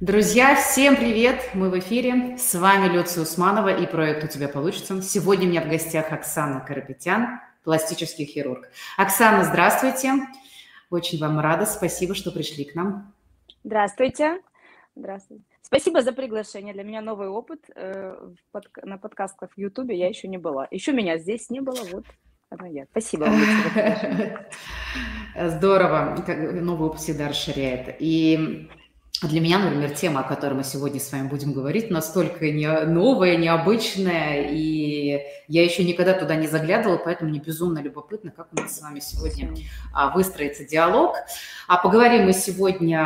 Друзья, всем привет! Мы в эфире. С вами Люция Усманова и проект «У тебя получится». Сегодня у меня в гостях Оксана Карапетян, пластический хирург. Оксана, здравствуйте. Очень вам рада. Спасибо, что пришли к нам. Здравствуйте. Здравствуйте. Спасибо за приглашение. Для меня новый опыт. Э, на подкастах в Ютубе я еще не была. Еще меня здесь не было. Вот она я. Спасибо. Здорово. Новый опыт всегда расширяет. И для меня, например, тема, о которой мы сегодня с вами будем говорить, настолько не, новая, необычная, и я еще никогда туда не заглядывала, поэтому мне безумно любопытно, как у нас с вами сегодня а, выстроится диалог. А поговорим мы сегодня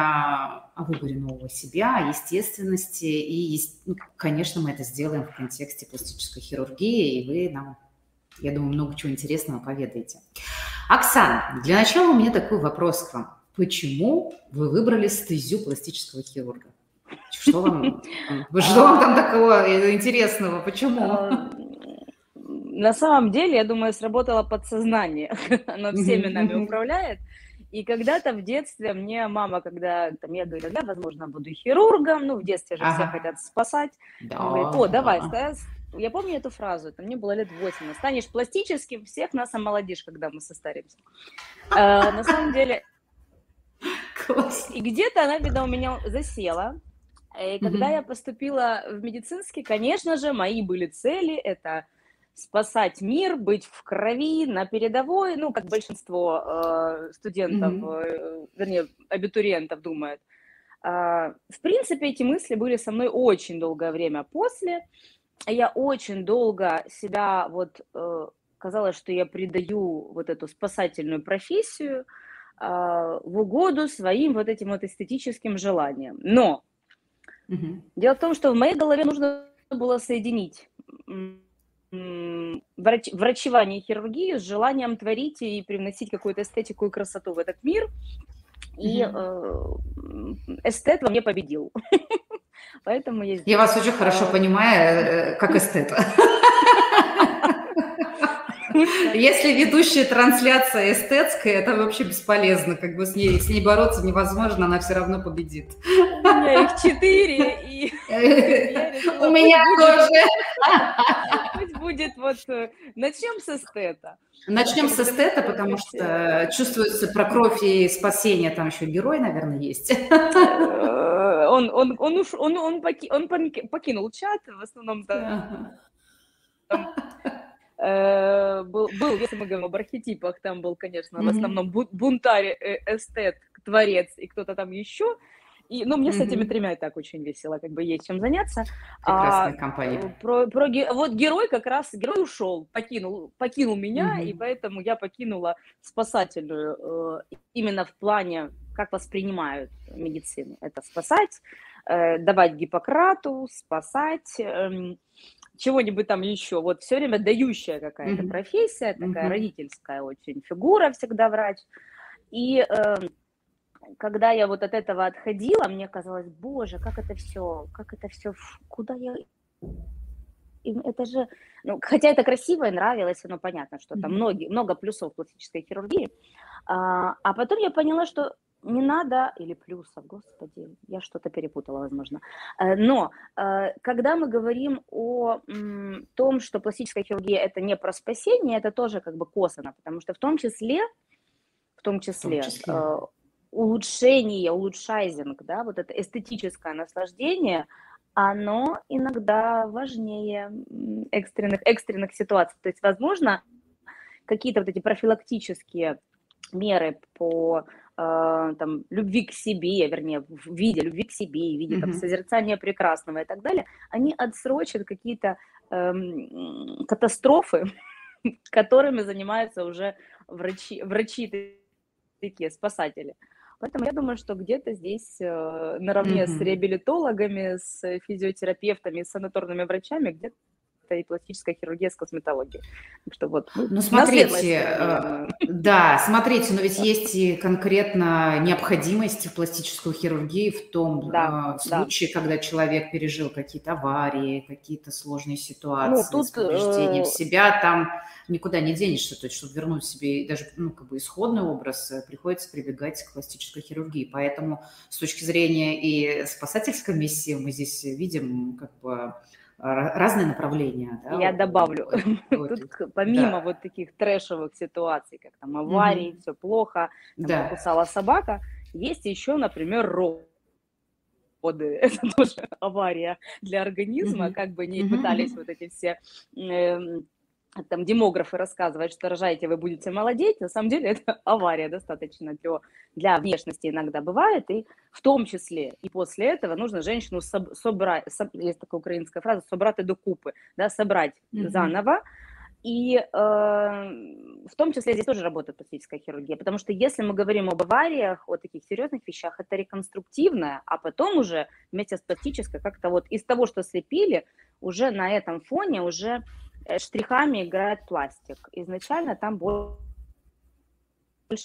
о выборе нового себя, о естественности, и, ну, конечно, мы это сделаем в контексте пластической хирургии, и вы нам, я думаю, много чего интересного поведаете. Оксана, для начала у меня такой вопрос к вам почему вы выбрали стезю пластического хирурга? Что вам, что вам там такого интересного? Почему? А, на самом деле, я думаю, сработало подсознание. Оно всеми нами управляет. И когда-то в детстве мне мама, когда там, я говорю, да, возможно, буду хирургом, ну, в детстве же ага. все хотят спасать. Да, говорит, о, давай, да. я помню эту фразу, это мне было лет 8, станешь пластическим, всех нас омолодишь, когда мы состаримся. А, на самом деле, Класс. И где-то она, видно, у меня засела. И когда mm-hmm. я поступила в медицинский, конечно же, мои были цели – это спасать мир, быть в крови, на передовой, ну, как большинство э, студентов, mm-hmm. э, вернее, абитуриентов думают. Э, в принципе, эти мысли были со мной очень долгое время после. Я очень долго себя вот э, казалось, что я придаю вот эту спасательную профессию – в угоду своим вот этим вот эстетическим желаниям. Но угу. дело в том, что в моей голове нужно было соединить врач, врачевание и хирургию с желанием творить и привносить какую-то эстетику и красоту в этот мир. И угу. эстет во мне победил. Поэтому я... Я вас очень хорошо понимаю, э, как эстет. Если ведущая трансляция эстетская, это вообще бесполезно. Как бы с ней, с ней бороться невозможно, она все равно победит. У меня их четыре. И У меня тоже. Пусть будет вот... Э, начнем с эстета. Начнем с эстета, потому что чувствуется про кровь и спасение. Там еще герой, наверное, есть. Э, он, он, он, уж, он, он, поки, он покинул чат, в основном там, Э, был, был, если мы говорим об архетипах, там был, конечно, mm-hmm. в основном бунтарь, э, эстет, творец и кто-то там еще. И, ну, мне mm-hmm. с этими тремя и так очень весело, как бы есть чем заняться. Прекрасная а, компания. Про, про, вот герой как раз, герой ушел, покинул, покинул меня, mm-hmm. и поэтому я покинула спасательную э, именно в плане, как воспринимают медицину. Это спасать, э, давать Гиппократу, спасать, э, чего-нибудь там еще. Вот все время дающая какая-то mm-hmm. профессия, такая mm-hmm. родительская очень фигура всегда врач. И э, когда я вот от этого отходила, мне казалось, боже, как это все, как это все, куда я... Это же, ну, хотя это красиво и нравилось, но понятно, что там mm-hmm. много, много плюсов пластической хирургии. А, а потом я поняла, что не надо, или плюсов, господи, я что-то перепутала, возможно. Э, но э, когда мы говорим о том, что пластическая хирургия это не про спасение, это тоже как бы косвенно, потому что в том числе, в том числе, в том числе. Э, улучшение, улучшайзинг, да, вот это эстетическое наслаждение, оно иногда важнее экстренных, экстренных ситуаций. То есть, возможно, какие-то вот эти профилактические меры по э, там, любви к себе, вернее, в виде любви к себе, в виде там, созерцания прекрасного и так далее, они отсрочат какие-то э, катастрофы, которыми занимаются уже врачи, врачи такие, спасатели. Поэтому я думаю, что где-то здесь э, наравне mm-hmm. с реабилитологами, с физиотерапевтами, с санаторными врачами, где-то это и пластическая хирургия с косметологией. Так что вот, ну, смотрите, э, да, смотрите, но ведь есть и конкретно необходимость в пластическую хирургию в том да, э, случае, да. когда человек пережил какие-то аварии, какие-то сложные ситуации ну, тут, с повреждением э... себя, там никуда не денешься, то есть, чтобы вернуть себе даже, ну, как бы исходный образ, приходится прибегать к пластической хирургии. Поэтому с точки зрения и спасательской миссии мы здесь видим, как бы, разные направления. Да? Я добавлю, вот, тут помимо да. вот таких трэшевых ситуаций, как там аварии, mm все плохо, там, да. покусала собака, есть еще, например, роды. Это тоже авария для организма, mm как бы не пытались вот эти все э, там демографы рассказывают, что рожаете, вы будете молодеть, на самом деле это авария достаточно для, для внешности иногда бывает, и в том числе и после этого нужно женщину соб, собрать, соб, есть такая украинская фраза, собрать до купы, да, собрать mm-hmm. заново, и э, в том числе здесь тоже работает пластическая хирургия, потому что если мы говорим об авариях, о таких серьезных вещах, это реконструктивная, а потом уже вместе с пластической как-то вот из того, что слепили, уже на этом фоне уже штрихами играет пластик. Изначально там больше,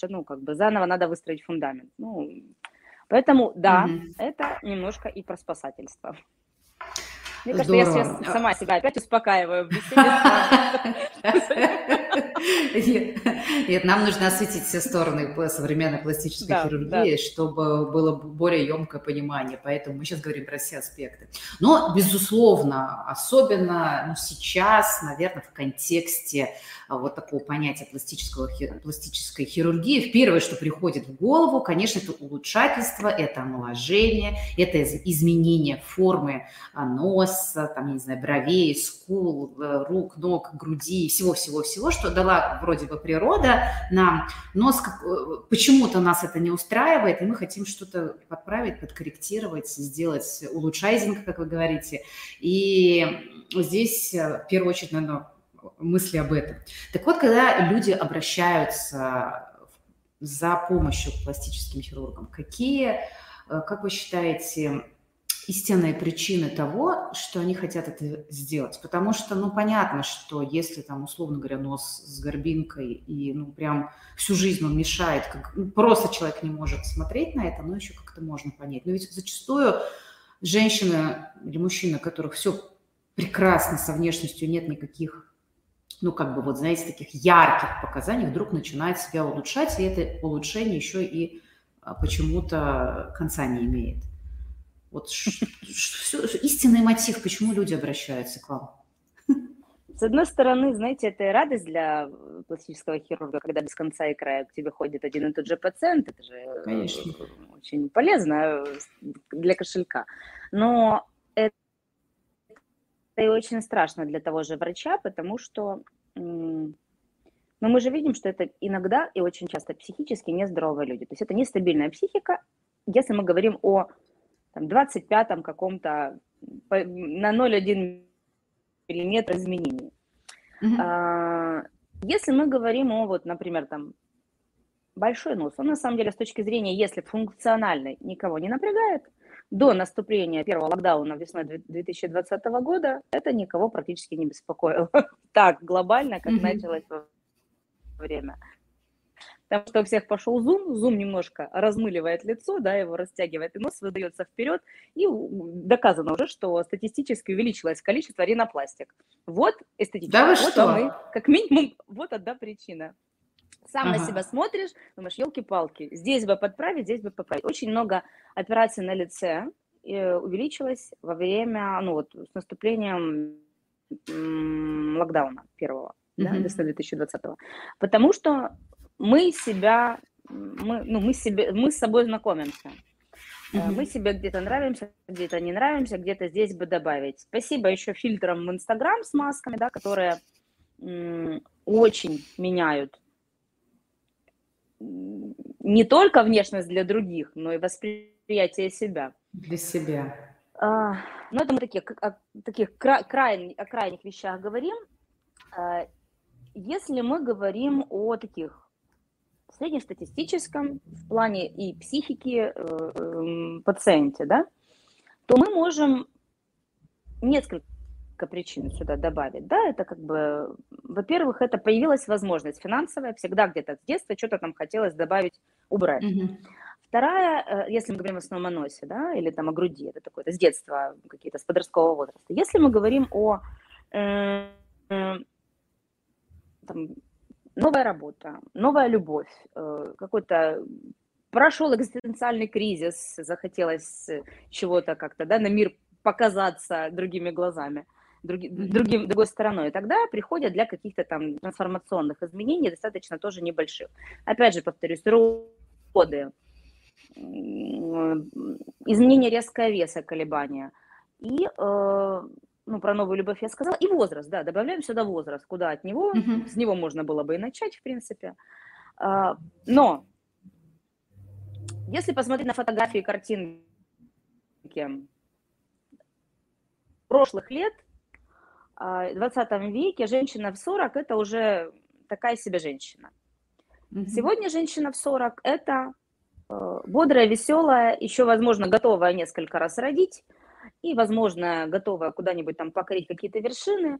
ну, как бы заново надо выстроить фундамент. Ну, поэтому, да, угу. это немножко и про спасательство. Мне кажется, Здорово. я сейчас сама себя опять успокаиваю Нет, нам нужно осветить все стороны современной пластической хирургии, чтобы было более емкое понимание. Поэтому мы сейчас говорим про все аспекты. Но, безусловно, особенно ну, сейчас, наверное, в контексте а, вот такого понятия пластического, пластической хирургии, первое, что приходит в голову, конечно, это улучшательство, это омоложение, это изменение формы а, носа, там, не знаю, бровей, скул, э, рук, ног, груди, всего-всего-всего, что дала вроде бы природа нам, но э, почему-то нас это не устраивает, и мы хотим что-то подправить, подкорректировать, сделать улучшайзинг, как вы говорите. И здесь э, в первую очередь, наверное, мысли об этом. Так вот, когда люди обращаются за помощью к пластическим хирургам, какие, как вы считаете, истинные причины того, что они хотят это сделать. Потому что, ну, понятно, что если там, условно говоря, нос с горбинкой и, ну, прям всю жизнь он мешает, как, ну, просто человек не может смотреть на это, но еще как-то можно понять. Но ведь зачастую женщина или мужчина, у которых все прекрасно со внешностью, нет никаких ну, как бы, вот, знаете, таких ярких показаний, вдруг начинает себя улучшать, и это улучшение еще и а, почему-то конца не имеет. Вот истинный мотив, почему люди обращаются к вам? С одной стороны, знаете, это и радость для пластического хирурга, когда без конца и края к тебе ходит один и тот же пациент. Это же э, Конечно. очень полезно для кошелька. Но это и очень страшно для того же врача, потому что ну, мы же видим, что это иногда и очень часто психически нездоровые люди. То есть это нестабильная психика, если мы говорим о там, 25-м каком-то на 0,1 миллиметр изменении. Mm-hmm. А, если мы говорим о, вот, например, там, большой нос, он на самом деле с точки зрения, если функциональный, никого не напрягает, до наступления первого локдауна весной 2020 года это никого практически не беспокоило. Так глобально, как mm-hmm. началось время. Потому что у всех пошел зум, зум немножко размыливает лицо, да, его растягивает, и нос выдается вперед, и доказано уже, что статистически увеличилось количество ринопластик. Вот эстетически. Да вы вот что? Мы, как минимум, вот одна причина. Сам ага. на себя смотришь, думаешь, елки-палки, здесь бы подправить, здесь бы поправить. Очень много операций на лице э, увеличилось во время, ну вот, с наступлением локдауна первого, mm-hmm. да, весны 2020 Потому что мы себя, мы, ну, мы, себе, мы с собой знакомимся. Mm-hmm. Мы себе где-то нравимся, где-то не нравимся, где-то здесь бы добавить. Спасибо еще фильтрам в Инстаграм с масками, да, которые м- очень меняют не только внешность для других, но и восприятие себя. Для себя. А, ну, это мы такие, о таких кра- крайних, о крайних вещах говорим. А, если мы говорим о таких среднестатистическом в плане и психики э, э, пациенте, да, то мы можем несколько причин сюда добавить. Да, это как бы, во-первых, это появилась возможность финансовая, всегда где-то с детства что-то там хотелось добавить, убрать. Угу. Вторая, э, если мы говорим в о носе, да, или там о груди, это такое, это с детства, какие-то с подросткового возраста. Если мы говорим о э, э, там, новая работа, новая любовь, э, какой-то прошел экзистенциальный кризис, захотелось чего-то как-то, да, на мир показаться другими глазами, други, другим, другой стороной. И тогда приходят для каких-то там трансформационных изменений, достаточно тоже небольших. Опять же, повторюсь, роды, изменение резкого веса, колебания. И, э, ну, про новую любовь я сказала. И возраст, да, добавляем сюда возраст, куда от него, mm-hmm. с него можно было бы и начать, в принципе. Э, но если посмотреть на фотографии, картинки прошлых лет, в 20 веке женщина в 40 – это уже такая себе женщина. Mm-hmm. Сегодня женщина в 40 – это Э, бодрая, веселая, еще, возможно, готовая несколько раз родить, и, возможно, готовая куда-нибудь там покорить какие-то вершины,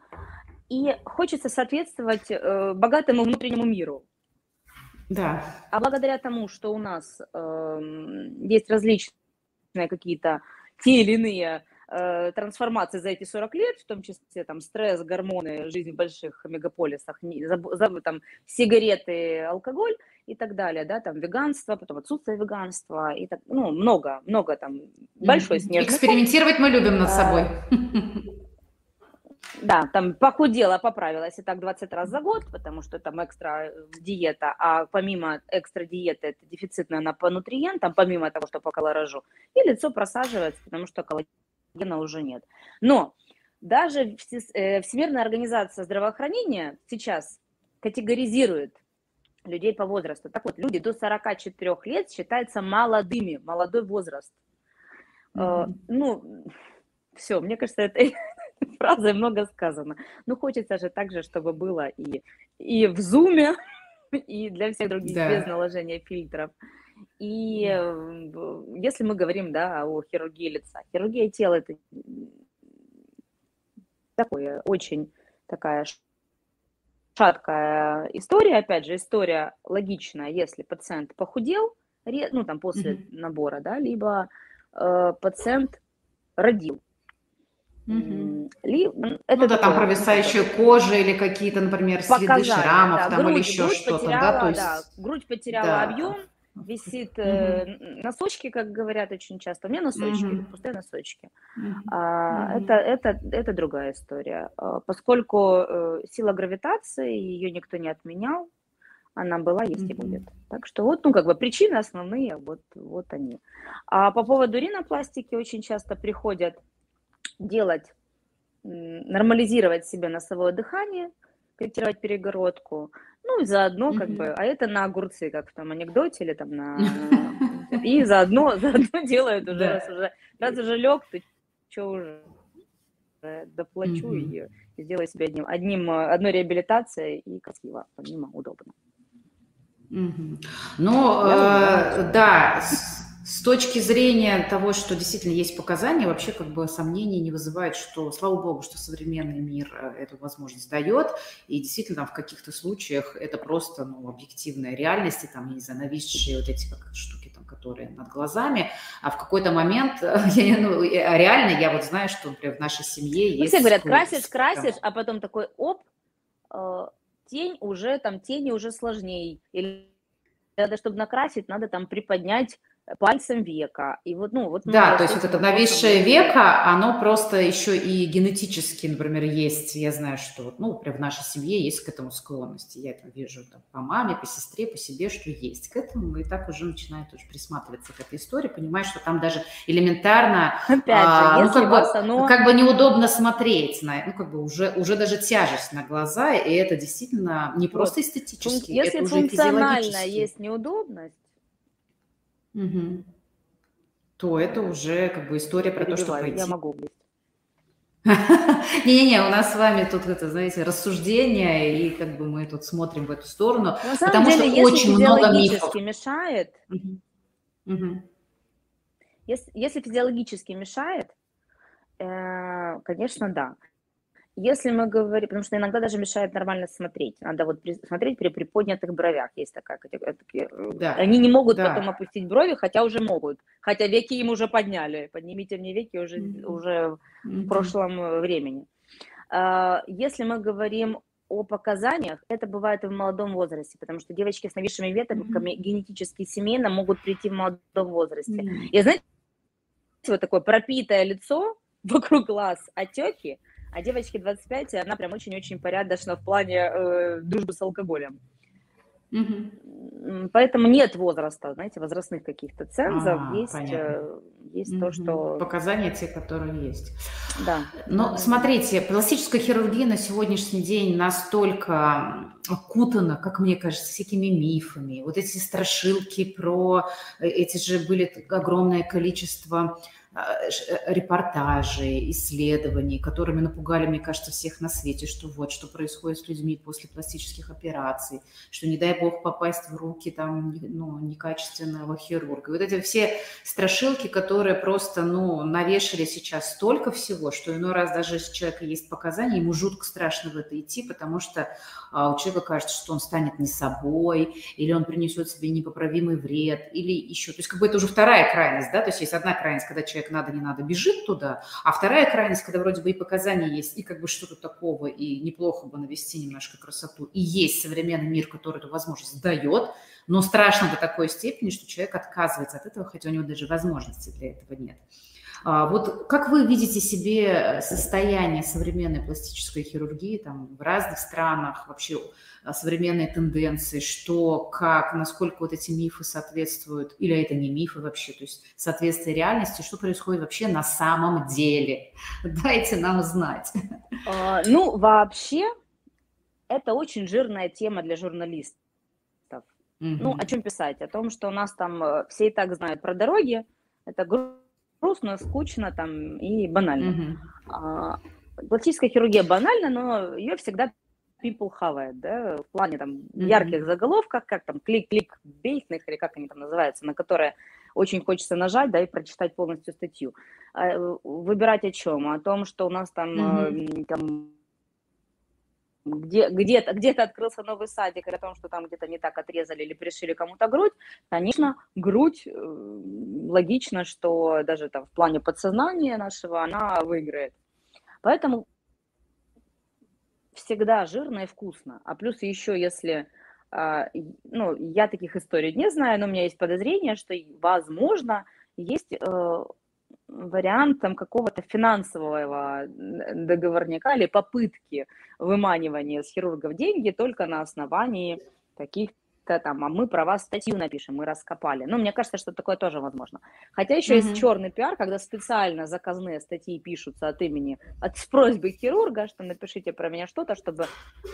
и хочется соответствовать э, богатому внутреннему миру. Да. А благодаря тому, что у нас э, есть различные какие-то те или иные э, трансформации за эти 40 лет, в том числе там стресс, гормоны, жизнь в больших мегаполисах, не, заб, заб, там сигареты, алкоголь, и так далее, да, там веганство, потом отсутствие веганства, и так, ну, много, много там, большой снежный Экспериментировать мы любим над собой. Да, там похудела, поправилась и так 20 раз за год, потому что там экстра диета, а помимо экстра диеты это дефицитная она по нутриентам, помимо того, что по колоражу, и лицо просаживается, потому что коллагена уже нет. Но даже э, Всемирная организация здравоохранения сейчас категоризирует людей по возрасту. Так вот, люди до 44 лет считаются молодыми, молодой возраст. Mm-hmm. Ну, все, мне кажется, этой фразой много сказано. Ну, хочется же также, чтобы было и, и в зуме, и для всех других да. без наложения фильтров. И если мы говорим, да, о хирургии лица, хирургия тела это такое очень такая шаткая история, опять же, история логичная, если пациент похудел, ну, там, после mm-hmm. набора, да, либо э, пациент родил. Mm-hmm. Ли, это ну да, там провисающая кожа или какие-то, например, следы показали, шрамов да, там грудь, или еще что-то, да, то есть... Да, грудь потеряла да. объем, висит э, носочки, как говорят очень часто. У меня носочки, mm-hmm. пустые носочки. Mm-hmm. А, mm-hmm. Это, это, это другая история. А, поскольку э, сила гравитации, ее никто не отменял, она была, есть mm-hmm. и будет. Так что вот, ну, как бы причины основные, вот, вот они. А по поводу ринопластики очень часто приходят делать, нормализировать себе носовое дыхание, корректировать перегородку, ну, и заодно, как бы, а это на огурцы, как в том анекдоте, или там на... И заодно, заодно делают уже, раз уже, раз уже лег, ты что уже, доплачу и сделаю себе одним, одним, одной реабилитацией и красиво, помимо удобно. Ну, э, да, с точки зрения того, что действительно есть показания, вообще как бы сомнений не вызывает, что, слава богу, что современный мир э, эту возможность дает, и действительно в каких-то случаях это просто ну, объективная реальность, и там, я не знаю, нависшие вот эти как штуки, там, которые над глазами, а в какой-то момент, я, ну, реально я вот знаю, что, например, в нашей семье ну, есть... Все говорят, красишь, красишь, а потом такой, оп, э, тень уже, там, тени уже сложнее, или надо, чтобы накрасить, надо там приподнять пальцем века. И вот, ну, вот да, то есть вот это нависшее века, оно просто еще и генетически, например, есть. Я знаю, что, ну, прям в нашей семье есть к этому склонности. Я это вижу там, по маме, по сестре, по себе, что есть к этому. И так уже начинает уже присматриваться к этой истории, понимаешь, что там даже элементарно, Опять же, а, ну, как бы, оно... как бы неудобно смотреть на, ну, как бы уже, уже даже тяжесть на глаза, и это действительно не просто вот. эстетически, Если это уже функционально есть неудобность, Мгм. То это уже как бы история про то, что Перебиваю, я могу быть. Не-не-не, у нас с вами тут, это, знаете, рассуждения, и как бы мы тут смотрим в эту сторону, самом потому деле, что очень много мифов. мешает. Мгм. если, если физиологически мешает, э, конечно, да. Если мы говорим, потому что иногда даже мешает нормально смотреть, надо вот при, смотреть при приподнятых бровях, есть такая категория. Э, да. Они не могут да. потом опустить брови, хотя уже могут, хотя веки им уже подняли, поднимите мне веки уже, mm-hmm. уже mm-hmm. в прошлом времени. А, если мы говорим о показаниях, это бывает и в молодом возрасте, потому что девочки с новейшими ветками mm-hmm. генетически семейно могут прийти в молодом возрасте. Mm-hmm. И знаете, вот такое пропитое лицо, вокруг глаз отеки, а девочке 25, она прям очень-очень порядочна в плане э, дружбы с алкоголем. Угу. Поэтому нет возраста, знаете, возрастных каких-то цензов. А, есть э, есть угу. то, что... Показания те, которые есть. Да. Но смотрите, пластическая хирургия на сегодняшний день настолько окутана, как мне кажется, всякими мифами. Вот эти страшилки про... Э, эти же были огромное количество а, э, репортажи, исследований, которыми напугали, мне кажется, всех на свете, что вот, что происходит с людьми после пластических операций, что не дай бог попасть в руки там, ну, некачественного хирурга. Вот эти все страшилки, которые просто, ну, навешали сейчас столько всего, что иной раз даже если у есть показания, ему жутко страшно в это идти, потому что а, у человека кажется, что он станет не собой, или он принесет себе непоправимый вред, или еще. То есть как бы это уже вторая крайность, да, то есть есть одна крайность, когда человек человек надо, не надо, бежит туда. А вторая крайность, когда вроде бы и показания есть, и как бы что-то такого, и неплохо бы навести немножко красоту. И есть современный мир, который эту возможность дает, но страшно до такой степени, что человек отказывается от этого, хотя у него даже возможности для этого нет. А вот как вы видите себе состояние современной пластической хирургии там, в разных странах, вообще современные тенденции, что, как, насколько вот эти мифы соответствуют, или это не мифы вообще, то есть соответствие реальности, что происходит вообще на самом деле. Дайте нам знать. А, ну, вообще, это очень жирная тема для журналистов. Угу. Ну, о чем писать? О том, что у нас там э, все и так знают про дороги, это грустно, скучно там и банально. Угу. Пластическая хирургия банальна, но ее всегда people хавает, да, в плане там mm-hmm. ярких заголовках, как там клик-клик бейтных или как они там называются, на которые очень хочется нажать, да, и прочитать полностью статью. А, э, выбирать о чем? О том, что у нас там, mm-hmm. там где, где-то, где-то открылся новый садик, или о том, что там где-то не так отрезали или пришили кому-то грудь, конечно, грудь, э, логично, что даже там в плане подсознания нашего она выиграет. Поэтому всегда жирно и вкусно. А плюс еще, если, а, ну, я таких историй не знаю, но у меня есть подозрение, что, возможно, есть э, вариант там какого-то финансового договорника или попытки выманивания с хирургов деньги только на основании таких там, а мы про вас статью напишем, мы раскопали. Ну, мне кажется, что такое тоже возможно. Хотя еще mm-hmm. есть черный пиар, когда специально заказные статьи пишутся от имени, от с просьбой хирурга, что напишите про меня что-то, чтобы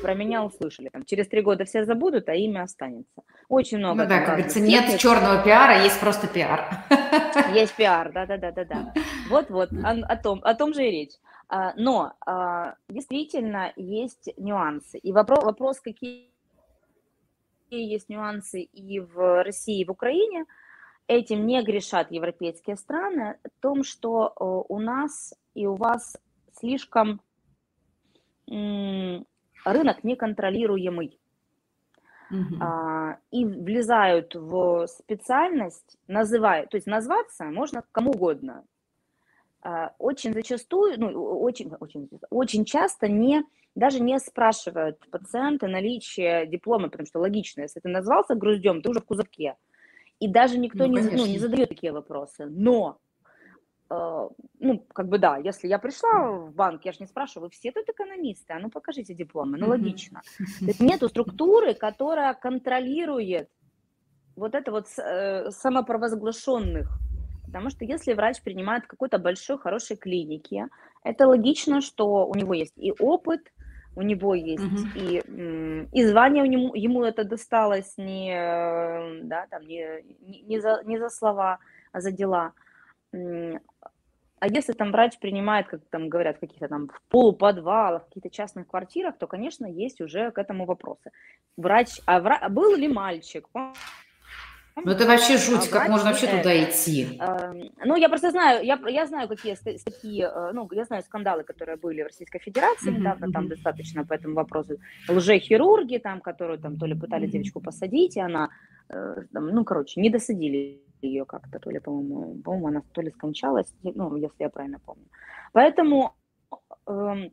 про меня услышали. Там, через три года все забудут, а имя останется. Очень много. Ну да, как говорится, нет черного пиара, есть просто пиар. Есть пиар, да-да-да-да-да. Вот-вот, о, о, том, о том же и речь. А, но а, действительно есть нюансы. И вопрос, вопрос какие есть нюансы и в России, и в Украине. Этим не грешат европейские страны. В том, что э, у нас и у вас слишком рынок неконтролируемый. Угу. А, и влезают в специальность, называют, то есть назваться можно кому угодно. А, очень зачастую, ну, очень, очень, очень часто не даже не спрашивают пациенты наличие диплома, потому что логично, если ты назвался груздем, ты уже в кузовке. И даже никто ну, не, ну, не задает такие вопросы. Но, э, ну, как бы да, если я пришла в банк, я же не спрашиваю, вы все тут экономисты, а ну покажите дипломы, ну логично. То есть нету структуры, которая контролирует вот это вот э, самопровозглашенных. Потому что если врач принимает в какой-то большой, хорошей клинике, это логично, что у него есть и опыт, у него есть угу. и, и звание ему, ему это досталось не, да, там, не, не, за, не за слова, а за дела. А если там врач принимает, как там говорят, каких-то там в полуподвалах, в каких-то частных квартирах, то, конечно, есть уже к этому вопросы. Врач, а вра, был ли мальчик, Ну это вообще жуть, как можно вообще туда идти? Эм, ну я просто знаю, я, я знаю, какие статьи, э, ну я знаю скандалы, которые были в Российской Федерации недавно, там достаточно по этому вопросу. Лжехирурги там, которые там то ли пытались mm-hmm. девочку посадить, и она, э, там, ну короче, не досадили ее как-то, то ли, по-моему, по-моему, она то ли скончалась, ну, если я правильно помню. Поэтому э,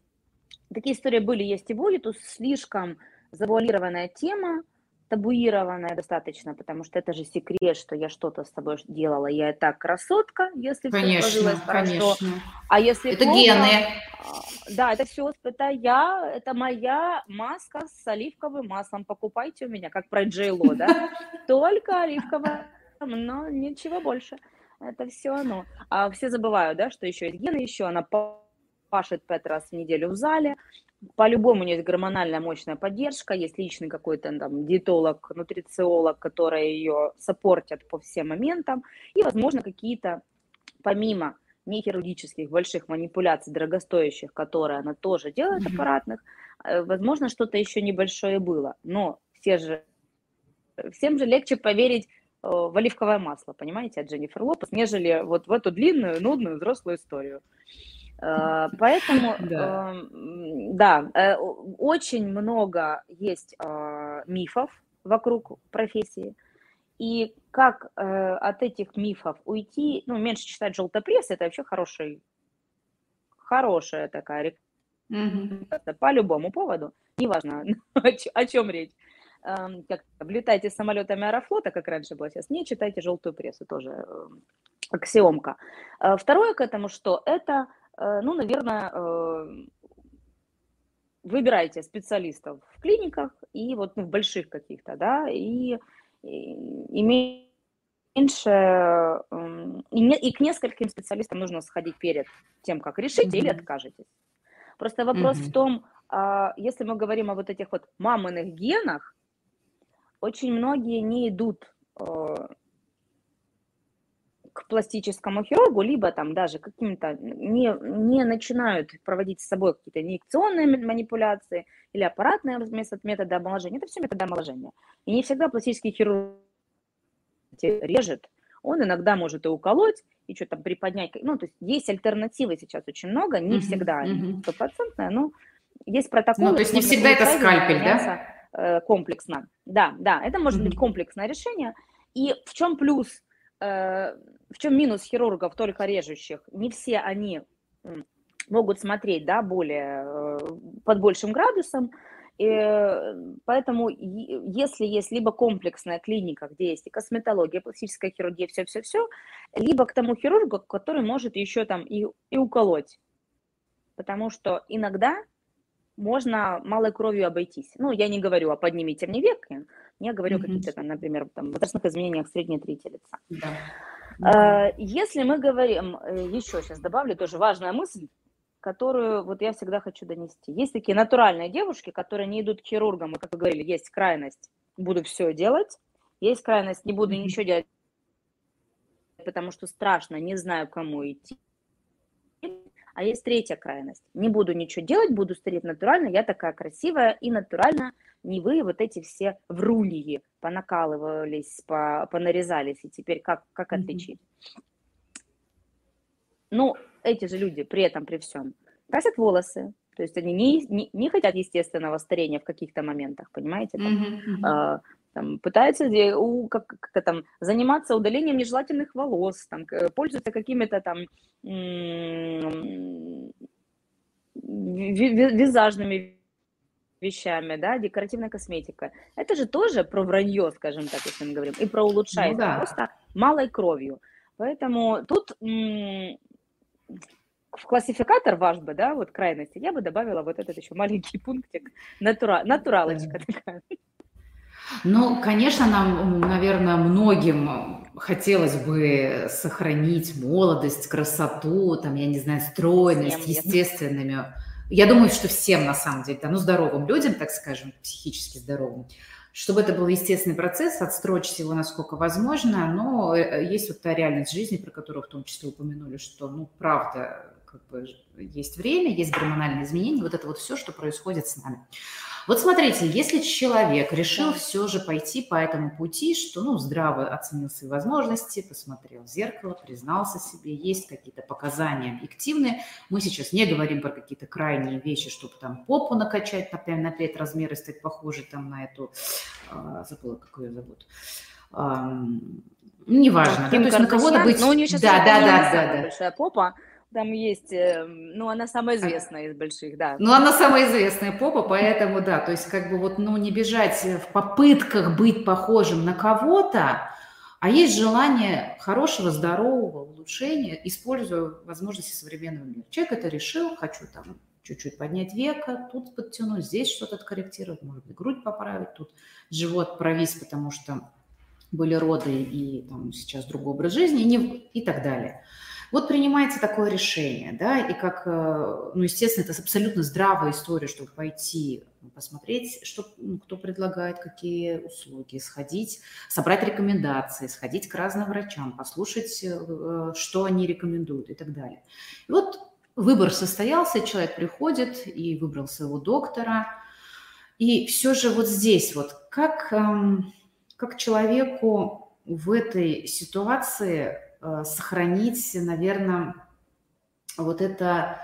такие истории были, есть и будут, слишком завуалированная тема, табуированная достаточно, потому что это же секрет, что я что-то с тобой делала, я и так красотка, если конечно, все сложилось хорошо. Конечно. А если это плохо, гены. А, да, это все, это я, это моя маска с оливковым маслом. Покупайте у меня, как про Джейло, да? Только оливковое, но ничего больше. Это все оно. А все забывают, да, что еще есть гены, еще она пашет пять раз в неделю в зале, по-любому у нее есть гормональная мощная поддержка, есть личный какой-то там диетолог, нутрициолог, которые ее сопортят по всем моментам, и, возможно, какие-то, помимо нехирургических больших манипуляций дорогостоящих, которые она тоже делает аппаратных, э, возможно, что-то еще небольшое было, но все же, всем же легче поверить э, в оливковое масло, понимаете, от Дженнифер Лопес, нежели вот в эту длинную, нудную взрослую историю. Э, поэтому, да, эм, да э, очень много есть а, мифов вокруг профессии. И как э, от этих мифов уйти, ну, меньше читать желтой прессы, это вообще хороший, хорошая такая рекомендация по любому поводу, неважно, о чем речь. Эм, как облетайте самолетами Аэрофлота, как раньше было, сейчас не читайте желтую прессу, тоже аксиомка. Второе к этому, что это ну, наверное, э, выбирайте специалистов в клиниках и вот ну, в больших каких-то, да, и, и меньше, эм, и, не, и к нескольким специалистам нужно сходить перед тем, как решите mm-hmm. или откажетесь. Просто вопрос mm-hmm. в том, а, если мы говорим о вот этих вот маминых генах, очень многие не идут э, к пластическому хирургу, либо там даже каким-то не, не начинают проводить с собой какие-то инъекционные манипуляции или аппаратные методы омоложения. Это все методы омоложения. И не всегда пластический хирург режет, он иногда может и уколоть, и что-то приподнять. Ну, то есть есть альтернативы сейчас очень много, не mm-hmm, всегда стопроцентная, но есть протоколы. Ну, то есть не всегда это скальпель, да? Э, комплексно. Да, да, это может mm-hmm. быть комплексное решение. И в чем плюс э, в чем минус хирургов, только режущих? Не все они могут смотреть, да, более, э, под большим градусом, и поэтому если есть либо комплексная клиника, где есть и косметология, и пластическая хирургия, все-все-все, либо к тому хирургу, который может еще там и, и уколоть. Потому что иногда можно малой кровью обойтись. Ну, я не говорю о поднимите мне век, я говорю mm-hmm. о каких-то там, например, там, возрастных изменениях средней трети лица. Да. Э, если мы говорим, э, еще сейчас добавлю тоже важная мысль, которую вот я всегда хочу донести. Есть такие натуральные девушки, которые не идут к хирургам, и, как вы говорили, есть крайность, буду все делать, есть крайность, не буду ничего делать, потому что страшно, не знаю, кому идти. А есть третья крайность. Не буду ничего делать, буду стареть натурально, я такая красивая и натурально не вы вот эти все вруньи понакалывались, по, понарезались, и теперь как, как отличить? Ну, эти же люди при этом, при всем, красят волосы, то есть они не, не, не хотят естественного старения в каких-то моментах, понимаете? Там, mm-hmm. э, там, пытаются у, как, как там, заниматься удалением нежелательных волос, там, пользуются какими-то там м- визажными вещами, да, декоративная косметика. Это же тоже про вранье, скажем так, если мы говорим, и про улучшение, ну, да. просто малой кровью. Поэтому тут в классификатор ваш бы, да, вот крайности, я бы добавила вот этот еще маленький пунктик, натура, натуралочка да. такая. Ну, конечно, нам, наверное, многим хотелось бы сохранить молодость, красоту, там, я не знаю, стройность, Всем естественными я думаю, что всем на самом деле, да, ну, здоровым людям, так скажем, психически здоровым, чтобы это был естественный процесс, отстрочить его насколько возможно, но э, есть вот та реальность жизни, про которую в том числе упомянули, что, ну, правда, как бы есть время, есть гормональные изменения, вот это вот все, что происходит с нами. Вот смотрите, если человек решил да. все же пойти по этому пути, что, ну, здраво оценил свои возможности, посмотрел в зеркало, признался себе, есть какие-то показания объективные. Мы сейчас не говорим про какие-то крайние вещи, чтобы там попу накачать на 5, на 5 размеров, стать похожей там на эту, а, забыла, как ее зовут, неважно, да, то есть на кого-то быть... Но у нее сейчас да, да, да, да, да. большая попа, там есть, эм, ну, она самая известная из больших, да. Ну, она самая известная попа, поэтому, да, то есть как бы вот, ну, не бежать в попытках быть похожим на кого-то, а есть желание хорошего, здорового улучшения, используя возможности современного мира. Человек это решил, хочу там чуть-чуть поднять века, тут подтянуть, здесь что-то откорректировать, может быть, грудь поправить, тут живот провис, потому что были роды и там, сейчас другой образ жизни и, не, и так далее. Вот принимается такое решение, да, и как, э, ну, естественно, это абсолютно здравая история, чтобы пойти посмотреть, что, ну, кто предлагает, какие услуги, сходить, собрать рекомендации, сходить к разным врачам, послушать, э, что они рекомендуют и так далее. И вот выбор состоялся, человек приходит и выбрал своего доктора. И все же вот здесь вот, как, эм, как человеку в этой ситуации Э, сохранить, наверное, вот это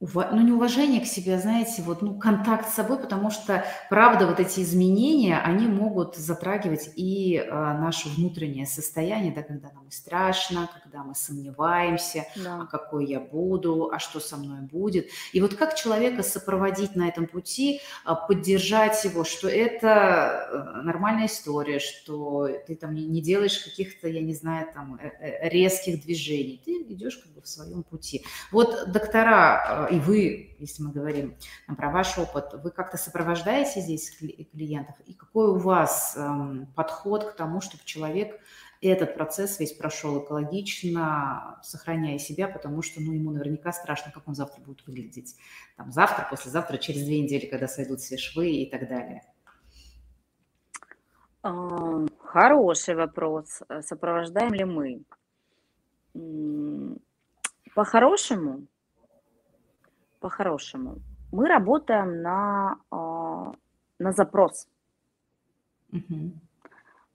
ну, неуважение к себе, знаете, вот, ну, контакт с собой, потому что, правда, вот эти изменения, они могут затрагивать и э, наше внутреннее состояние, да, когда нам страшно, когда мы сомневаемся, да. а какой я буду, а что со мной будет. И вот как человека сопроводить на этом пути, э, поддержать его, что это э, нормальная история, что ты там не, делаешь каких-то, я не знаю, там, э, э, резких движений, ты идешь как бы в своем пути. Вот доктора и вы, если мы говорим про ваш опыт, вы как-то сопровождаете здесь клиентов, и какой у вас эм, подход к тому, чтобы человек этот процесс весь прошел экологично, сохраняя себя, потому что ну, ему наверняка страшно, как он завтра будет выглядеть. Там, завтра, послезавтра, через две недели, когда сойдут все швы и так далее. А, хороший вопрос. Сопровождаем ли мы? По-хорошему, по-хорошему. Мы работаем на, а, на запрос. Uh-huh.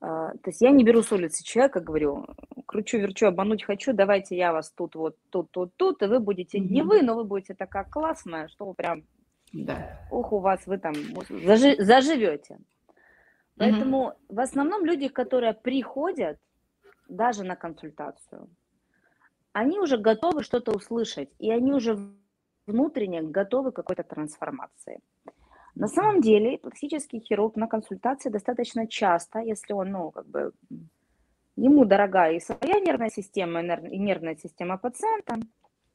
То есть я не беру с улицы человека, говорю, кручу, верчу, обмануть хочу, давайте я вас тут, вот, тут, тут, тут, и вы будете, mm-hmm. не вы, но вы будете такая классная, что вы прям, да. ух, у вас, вы там зажи, заживете. Поэтому mm-hmm. в основном люди, которые приходят даже на консультацию, они уже готовы что-то услышать, и они уже внутренне готовы к какой-то трансформации. На самом деле пластический хирург на консультации достаточно часто, если он, ну, как бы, ему дорогая и своя нервная система, и нервная система пациента,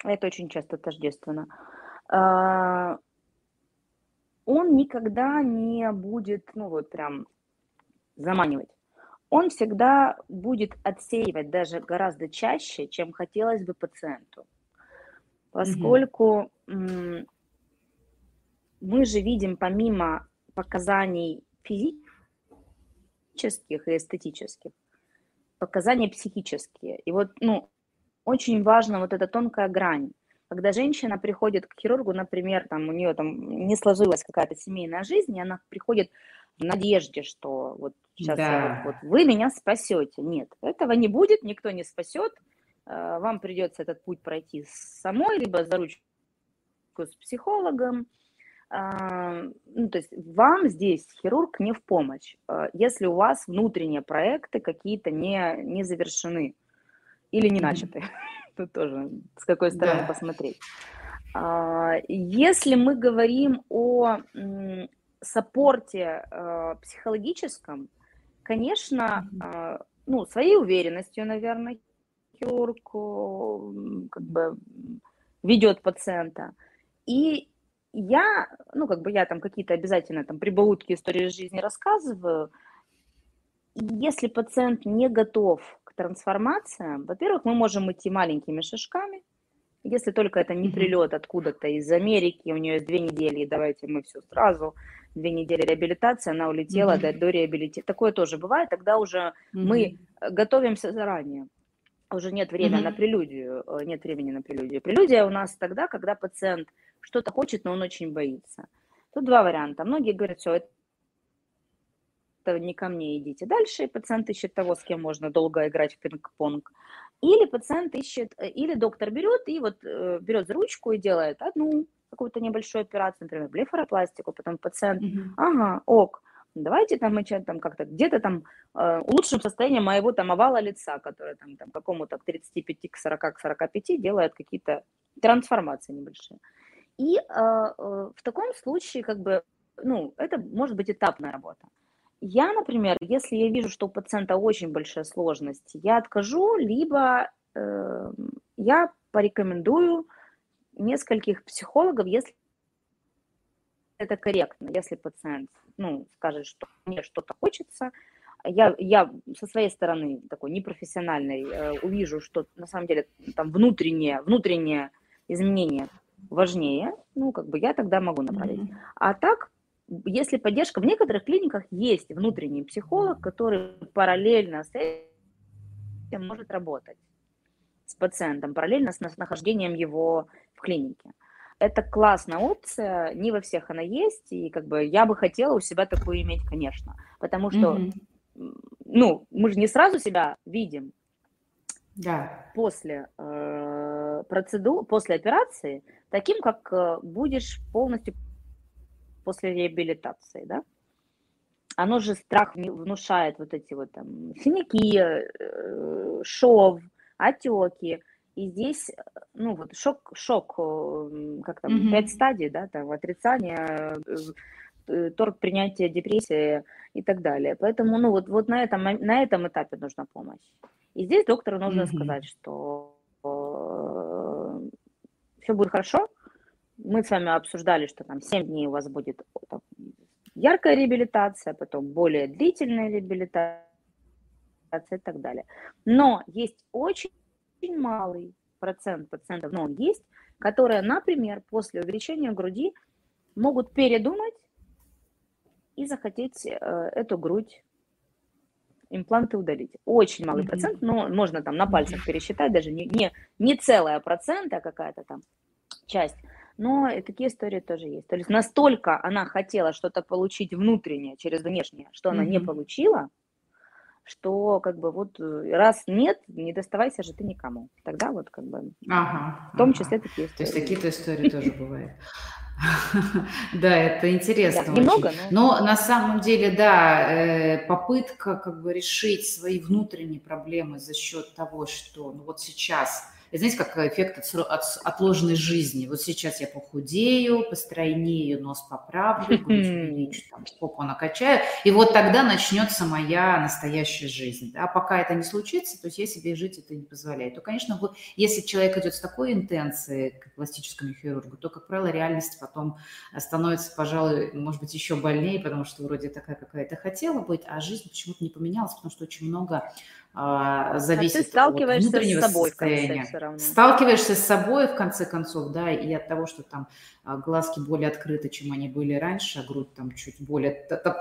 это очень часто тождественно, а, он никогда не будет, ну, вот прям заманивать. Он всегда будет отсеивать даже гораздо чаще, чем хотелось бы пациенту поскольку mm-hmm. Мы же видим помимо показаний физических и эстетических, показания психические. И вот, ну, очень важна вот эта тонкая грань. Когда женщина приходит к хирургу, например, там у нее там не сложилась какая-то семейная жизнь, и она приходит в надежде, что вот сейчас да. вот, вот вы меня спасете. Нет, этого не будет, никто не спасет. Э, вам придется этот путь пройти самой, либо за ручку с психологом. Ну, то есть вам здесь хирург не в помощь, э, если у вас внутренние проекты какие-то не, не завершены или не начаты. Тут тоже с какой стороны да. посмотреть. А, если мы говорим о саппорте э, психологическом, конечно, ну, своей уверенностью, наверное, хирург как бы ведет пациента. И я, ну, как бы я там какие-то обязательно там прибаутки истории жизни рассказываю. Если пациент не готов к трансформациям, во-первых, мы можем идти маленькими шажками, если только это не прилет откуда-то из Америки, у нее есть две недели, и давайте мы все сразу, две недели реабилитации, она улетела mm-hmm. до, до реабилитации. Такое тоже бывает, тогда уже mm-hmm. мы готовимся заранее. уже нет времени mm-hmm. на прелюдию, э, нет времени на прелюдию. Прелюдия у нас тогда, когда пациент что-то хочет, но он очень боится. Тут два варианта. Многие говорят, все, это не ко мне, идите дальше. И пациент ищет того, с кем можно долго играть в пинг-понг. Или пациент ищет, э, или доктор берет и вот э, берет за ручку и делает одну какую-то небольшую операцию, например, блефаропластику, потом пациент, mm-hmm. ага, ок, давайте там мы там как-то где-то там э, улучшим состояние моего там овала лица, которое там, там какому-то к 35, к 40, к 45 делает какие-то трансформации небольшие. И э, э, в таком случае как бы, ну, это может быть этапная работа. Я, например, если я вижу, что у пациента очень большая сложность, я откажу, либо э, я порекомендую нескольких психологов, если это корректно, если пациент ну, скажет, что мне что-то хочется, я, я со своей стороны такой непрофессиональной э, увижу, что на самом деле там внутреннее, внутреннее изменение важнее, ну, как бы я тогда могу направить. Mm-hmm. А так, если поддержка, в некоторых клиниках есть внутренний психолог, который параллельно с этим может работать с пациентом, параллельно с нахождением его в клинике. Это классная опция, не во всех она есть, и как бы я бы хотела у себя такую иметь, конечно, потому что, mm-hmm. ну, мы же не сразу себя видим. Да. После э, процедур, после операции, таким, как э, будешь полностью после реабилитации, да? Оно же страх внушает вот эти вот там синяки, э, шов, отеки. И здесь, ну вот шок, шок, э, как там, mm-hmm. пять стадий, да, там отрицание, торг принятия, депрессия и так далее. Поэтому, ну вот, вот на, этом, на этом этапе нужна помощь. И здесь доктору нужно mm-hmm. сказать, что э, все будет хорошо, мы с вами обсуждали, что там 7 дней у вас будет там, яркая реабилитация, потом более длительная реабилитация и так далее. Но есть очень малый процент пациентов, но он есть, которые, например, после увеличения груди могут передумать и захотеть э, эту грудь импланты удалить. Очень малый mm-hmm. процент, но можно там на пальцах пересчитать, даже не, не, не целая процент, а какая-то там часть но и такие истории тоже есть. То есть настолько она хотела что-то получить внутреннее через внешнее, что она mm-hmm. не получила, что как бы вот э, раз нет, не доставайся же ты никому. Тогда вот как бы ага, в том ага. числе такие истории. То есть такие-то истории тоже бывают. Да, это интересно. Немного, но... на самом деле, да, э, попытка как бы решить свои внутренние проблемы за счет того, что ну вот сейчас знаете, как эффект от, отложенной жизни. Вот сейчас я похудею, постройнею, нос поправлю, увеличу, там, попу накачаю, и вот тогда начнется моя настоящая жизнь. А пока это не случится, то есть я себе жить это не позволяю. То, конечно, вот, если человек идет с такой интенцией к пластическому хирургу, то, как правило, реальность потом становится, пожалуй, может быть, еще больнее, потому что вроде такая какая-то хотела быть, а жизнь почему-то не поменялась, потому что очень много зависит а ты сталкиваешься от внутреннего с собой состояния. В конце, сталкиваешься с собой в конце концов, да, и от того, что там а, глазки более открыты, чем они были раньше, а грудь там чуть более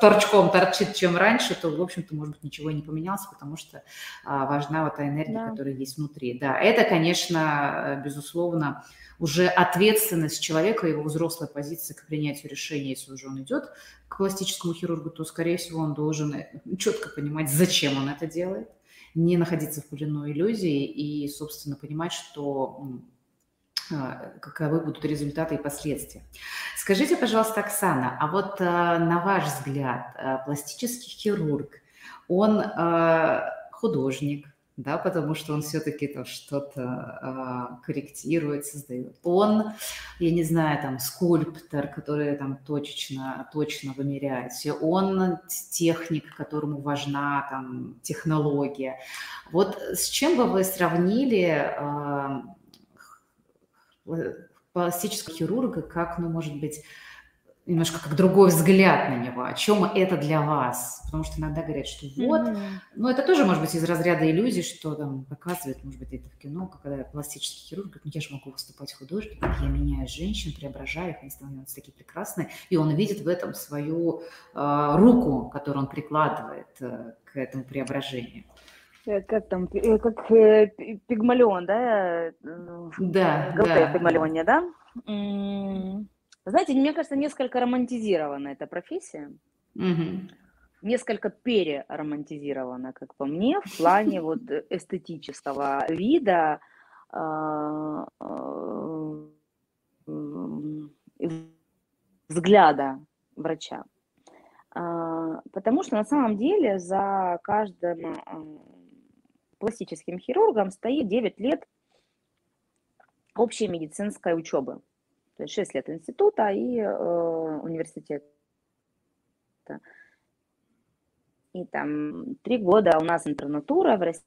торчком торчит, чем раньше, то, в общем-то, может быть, ничего и не поменялось, потому что важна вот та энергия, да. которая есть внутри. Да, это, конечно, безусловно, уже ответственность человека, его взрослая позиция к принятию решения, если уже он идет к пластическому хирургу, то, скорее всего, он должен э, четко понимать, зачем он это делает, не находиться в плену иллюзии и, собственно, понимать, что а, каковы будут результаты и последствия. Скажите, пожалуйста, Оксана, а вот а, на ваш взгляд, а, пластический хирург, он художник, да, потому что он все-таки там что-то а, корректирует, создает. Он, я не знаю, там скульптор, который там точечно, точно вымеряет все. Он техник, которому важна там технология. Вот с чем бы вы сравнили а, пластического хирурга, как, ну, может быть, немножко как другой взгляд на него, о чем это для вас. Потому что иногда говорят, что вот, mm-hmm. ну это тоже может быть из разряда иллюзий, что там показывает, может быть, это в кино, когда пластический хирург говорит, ну я же могу выступать художником, я меняю женщин, преображаю их, они становятся такие прекрасные, и он видит в этом свою э, руку, которую он прикладывает э, к этому преображению. Э, как там, э, как э, пигмалион, да? Да, ГЛТ да. пигмалионе, да? Знаете, мне кажется, несколько романтизирована эта профессия. Угу. Несколько переромантизирована, как по мне, в плане вот эстетического вида, а, взгляда врача. А, потому что на самом деле за каждым пластическим хирургом стоит 9 лет общей медицинской учебы. То есть 6 лет института и э, университета. И там 3 года у нас интернатура в России,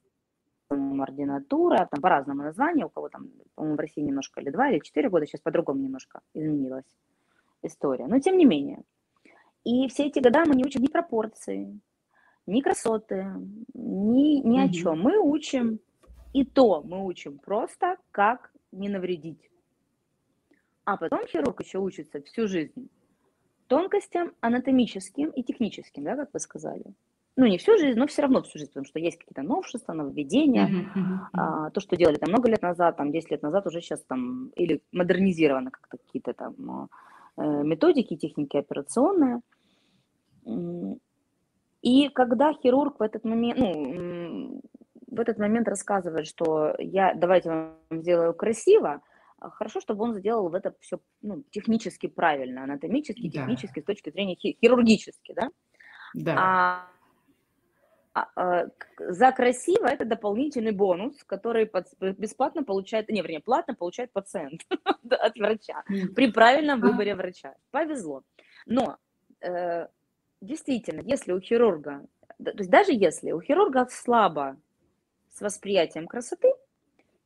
ординатура, там по-разному названия, у кого там, по-моему, в России немножко или 2, или 4 года, сейчас по-другому немножко изменилась история. Но тем не менее. И все эти года мы не учим ни пропорции, ни красоты, ни, ни о чем. Мы учим, и то мы учим просто, как не навредить. А потом хирург еще учится всю жизнь тонкостям анатомическим и техническим, да, как вы сказали. Ну, не всю жизнь, но все равно всю жизнь, потому что есть какие-то новшества, нововведения. Uh-huh. А, то, что делали там много лет назад, там 10 лет назад, уже сейчас там или модернизировано как-то какие-то там э, методики, техники операционные. И когда хирург в этот момент, ну, в этот момент рассказывает, что я давайте вам сделаю красиво, а хорошо, чтобы он сделал в это все ну, технически правильно, анатомически, да. технически, с точки зрения хи- хирургически, да? Да. А, а, а, за красиво это дополнительный бонус, который под, бесплатно получает, не, вернее, платно получает пациент от врача при правильном выборе врача. Повезло. Но э, действительно, если у хирурга, то есть даже если у хирурга слабо с восприятием красоты,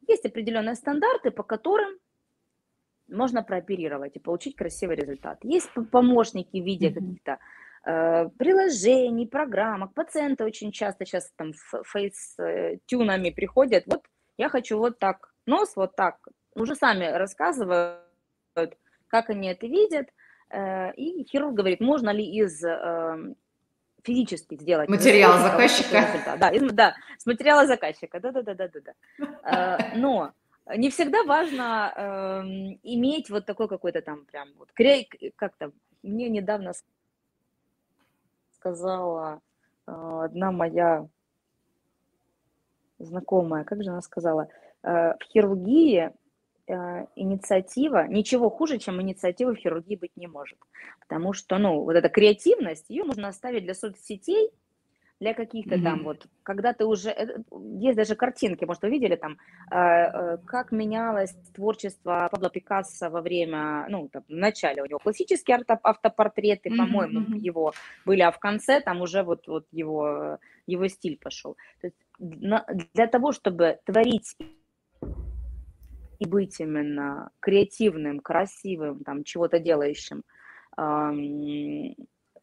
есть определенные стандарты, по которым можно прооперировать и получить красивый результат. Есть помощники в виде mm-hmm. каких-то э, приложений, программок. Пациенты очень часто сейчас там фейс-тюнами приходят. Вот я хочу вот так, нос вот так. Уже сами рассказывают, как они это видят. Э, и хирург говорит, можно ли из эм, физически сделать материал заказчика. Да, из, да, с материала заказчика, да, да, да, да, да, да. Э, но не всегда важно э, иметь вот такой какой-то там прям вот как-то мне недавно сказала э, одна моя знакомая, как же она сказала, э, в хирургии Э, инициатива, ничего хуже, чем инициатива в хирургии быть не может. Потому что, ну, вот эта креативность, ее можно оставить для соцсетей, для каких-то mm-hmm. там вот, когда ты уже, э, есть даже картинки, может, вы видели там, э, как менялось творчество Пабло Пикассо во время, ну, там, в начале у него классические автопортреты, mm-hmm. по-моему, mm-hmm. его были, а в конце там уже вот, вот его, его стиль пошел. То есть для того, чтобы творить и быть именно креативным, красивым, там, чего-то делающим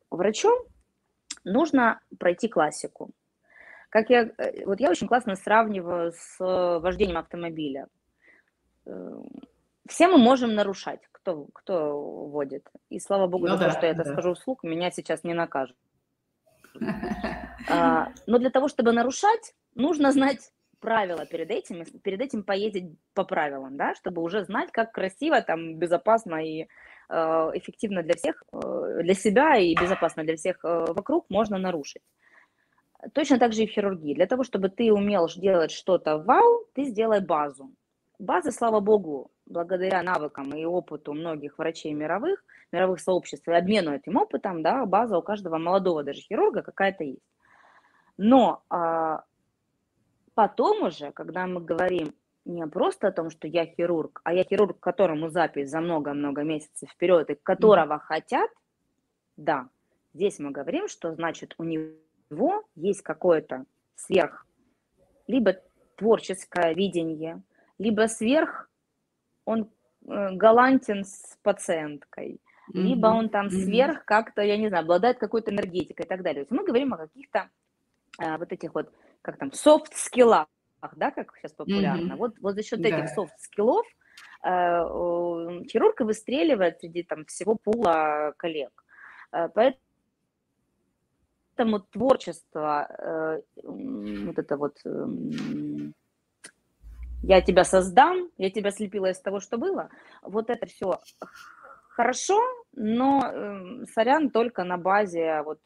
врачом, нужно пройти классику. Как я, э, вот я очень классно сравниваю с вождением автомобиля. Э, все мы можем нарушать, кто, кто водит. И слава богу, ну, за да, то, что я это скажу вслух, меня сейчас не накажут. А, но для того, чтобы нарушать, нужно знать правила перед этим, перед этим поездить по правилам, да, чтобы уже знать, как красиво, там, безопасно и э, эффективно для всех, э, для себя и безопасно для всех э, вокруг можно нарушить. Точно так же и в хирургии. Для того, чтобы ты умел делать что-то вау, ты сделай базу. База, слава богу, благодаря навыкам и опыту многих врачей мировых, мировых сообществ и обмену этим опытом, да, база у каждого молодого даже хирурга какая-то есть. Но а, Потом уже, когда мы говорим не просто о том, что я хирург, а я хирург, которому запись за много-много месяцев вперед и которого mm-hmm. хотят, да, здесь мы говорим, что значит у него есть какое-то сверх, либо творческое видение, либо сверх он э, галантен с пациенткой, mm-hmm. либо он там сверх как-то, я не знаю, обладает какой-то энергетикой и так далее. То есть мы говорим о каких-то э, вот этих вот как там, soft skill ах, да, как сейчас популярно. Mm-hmm. Вот, вот за счет да. этих soft skill ов э, хирург выстреливает среди там всего пула коллег. Э, поэтому поэтому творчество, э, вот это вот, э, я тебя создам, я тебя слепила из того, что было, вот это все хорошо, но, э, сорян, только на базе вот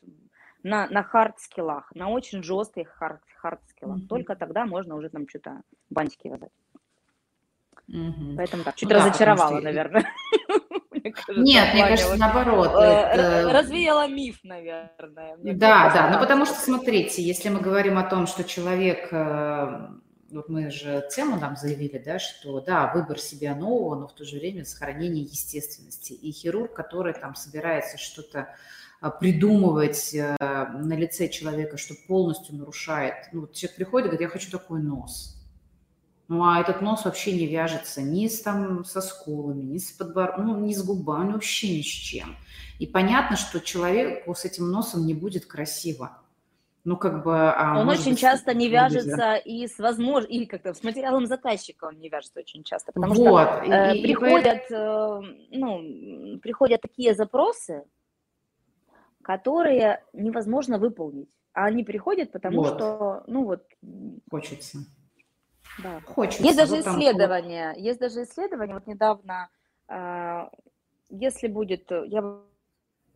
на, на хард-скиллах, на очень жестких хард, хард-скиллах. Mm-hmm. Только тогда можно уже там что-то бантики вязать. Mm-hmm. Поэтому так, чуть ну, разочаровала, да, наверное. Нет, мне кажется, наоборот. Э, развеяла миф, наверное. Да, да, ну потому что, смотрите, если мы говорим о том, что человек, э, вот мы же тему нам заявили, да, что да, выбор себя нового, но в то же время сохранение естественности. И хирург, который там собирается что-то придумывать э, на лице человека, что полностью нарушает. Ну, вот человек приходит и говорит, я хочу такой нос. Ну, а этот нос вообще не вяжется ни с, там, со скулами, ни с подбородком, ну, ни с губами, вообще ни с чем. И понятно, что человеку с этим носом не будет красиво. Ну, как бы... А, он очень быть, часто не вяжется и с возможно, или как-то с материалом заказчика он не вяжется очень часто, потому вот. что э, и, приходят, и... э, ну, приходят такие запросы, которые невозможно выполнить. А они приходят, потому вот. что, ну вот... Хочется. Да. Хочется. Есть даже вот исследования, там... есть даже исследования, вот недавно, э, если будет, я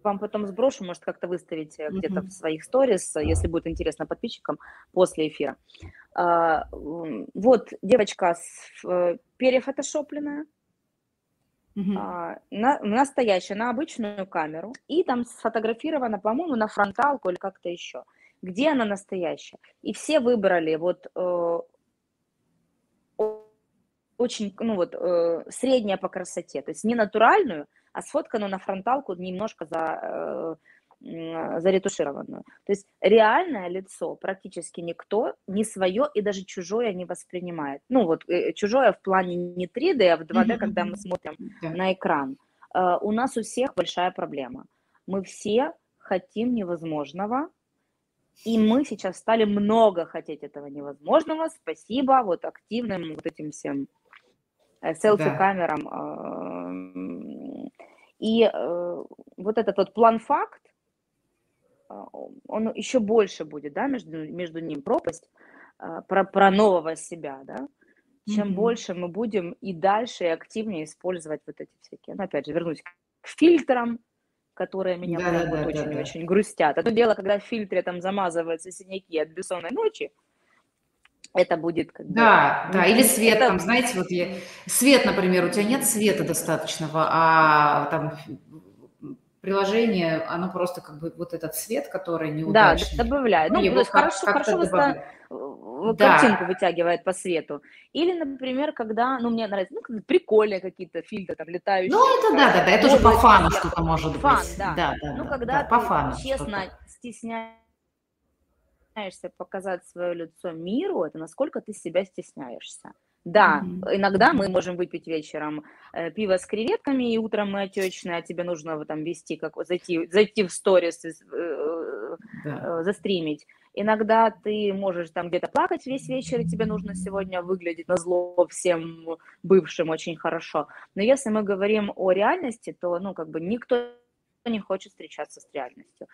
вам потом сброшу, может, как-то выставить mm-hmm. где-то в своих сторис, если будет интересно подписчикам после эфира. Э, вот девочка с, э, перефотошопленная, Угу. А, на, настоящая, на обычную камеру, и там сфотографирована, по-моему, на фронталку или как-то еще. Где она настоящая? И все выбрали вот э, очень, ну вот, э, средняя по красоте, то есть не натуральную, а сфотканную на фронталку немножко за, э, заретушированную. То есть реальное лицо практически никто не свое и даже чужое не воспринимает. Ну вот э, чужое в плане не 3D, а в 2D, когда мы смотрим на экран. Э, у нас у всех большая проблема. Мы все хотим невозможного, и мы сейчас стали много хотеть этого невозможного. Спасибо вот активным вот этим всем э, селфи-камерам. И вот этот вот план-факт, а, он еще больше будет, да, между, между ним пропасть а, про, про нового себя, да, чем mm-hmm. больше мы будем и дальше, и активнее использовать вот эти всякие, ну, опять же, вернусь к фильтрам, которые меня да, да, да, очень, да, очень грустят. Одно дело, когда в фильтре там замазываются синяки от бессонной ночи, это будет как Да, бы, да, или свет, это... там, знаете, вот я... свет, например, у тебя нет света достаточного, а там приложение, оно просто как бы вот этот цвет, который неудачный. Да, добавляет. Ну, ну то есть хорошо, хорошо выста... да. картинку вытягивает по свету. Или, например, когда, ну, мне нравится, ну, прикольные какие-то фильтры там летающие. Ну, это да, да, да, это уже по фану что-то может фан, быть. Да, да, да. Ну, да, когда да, ты по фану честно стесняешься показать свое лицо миру, это насколько ты себя стесняешься. Да, mm-hmm. иногда мы можем выпить вечером э, пиво с креветками, и утром мы отечные, а тебе нужно там вести, как зайти, зайти в сторис, э, э, да. застримить. Иногда ты можешь там где-то плакать весь вечер, и тебе нужно сегодня выглядеть на зло всем бывшим очень хорошо. Но если мы говорим о реальности, то, ну, как бы никто не хочет встречаться с реальностью.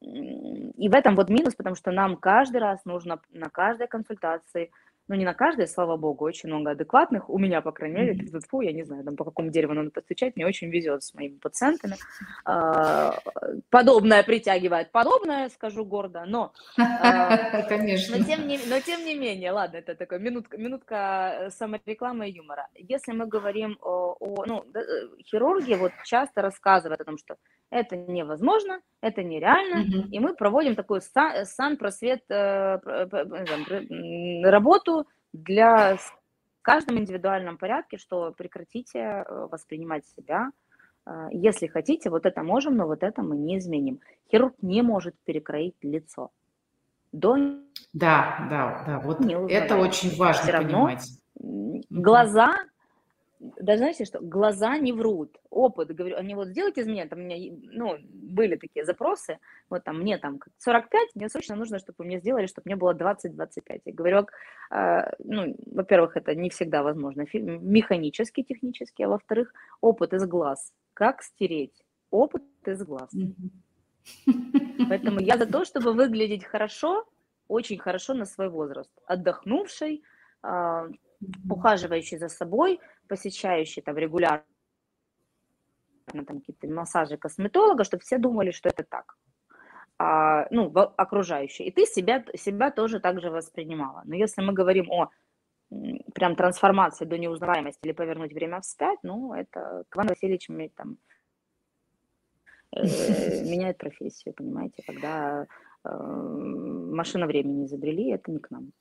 И в этом вот минус, потому что нам каждый раз нужно на каждой консультации – ну, не на каждой, слава богу, очень много адекватных, у меня, по крайней мере, mm-hmm. фу, я не знаю, там, по какому дереву надо постучать, мне очень везет с моими пациентами. А, подобное притягивает подобное, скажу гордо, но... А, Конечно. Но тем, не, но тем не менее, ладно, это такая минутка, минутка саморекламы и юмора. Если мы говорим о, о ну, э, хирурги вот часто рассказывают о том, что это невозможно, это нереально, mm-hmm. и мы проводим такую сан, сан просвет э, работу для в каждом индивидуальном порядке, что прекратите э, воспринимать себя. Э, если хотите, вот это можем, но вот это мы не изменим. Хирург не может перекроить лицо. До... Да, да, да, вот это очень важно Все равно понимать. Глаза да знаете, что глаза не врут. Опыт, говорю, они вот сделайте из меня, там у меня, ну, были такие запросы, вот там мне там 45, мне срочно нужно, чтобы мне сделали, чтобы мне было 20-25. Я говорю, э, ну, во-первых, это не всегда возможно, механически, технически, а во-вторых, опыт из глаз. Как стереть опыт из глаз? Поэтому я за то, чтобы выглядеть хорошо, очень хорошо на свой возраст. Отдохнувший, а, ухаживающий за собой, посещающий там регулярно там какие-то массажи косметолога, чтобы все думали, что это так. А, ну, окружающие. И ты себя, себя тоже так же воспринимала. Но если мы говорим о прям трансформации до неузнаваемости или повернуть время вспять, ну, это Иван Васильевич там, э, меняет профессию, понимаете, когда э, машина времени изобрели, это не к нам.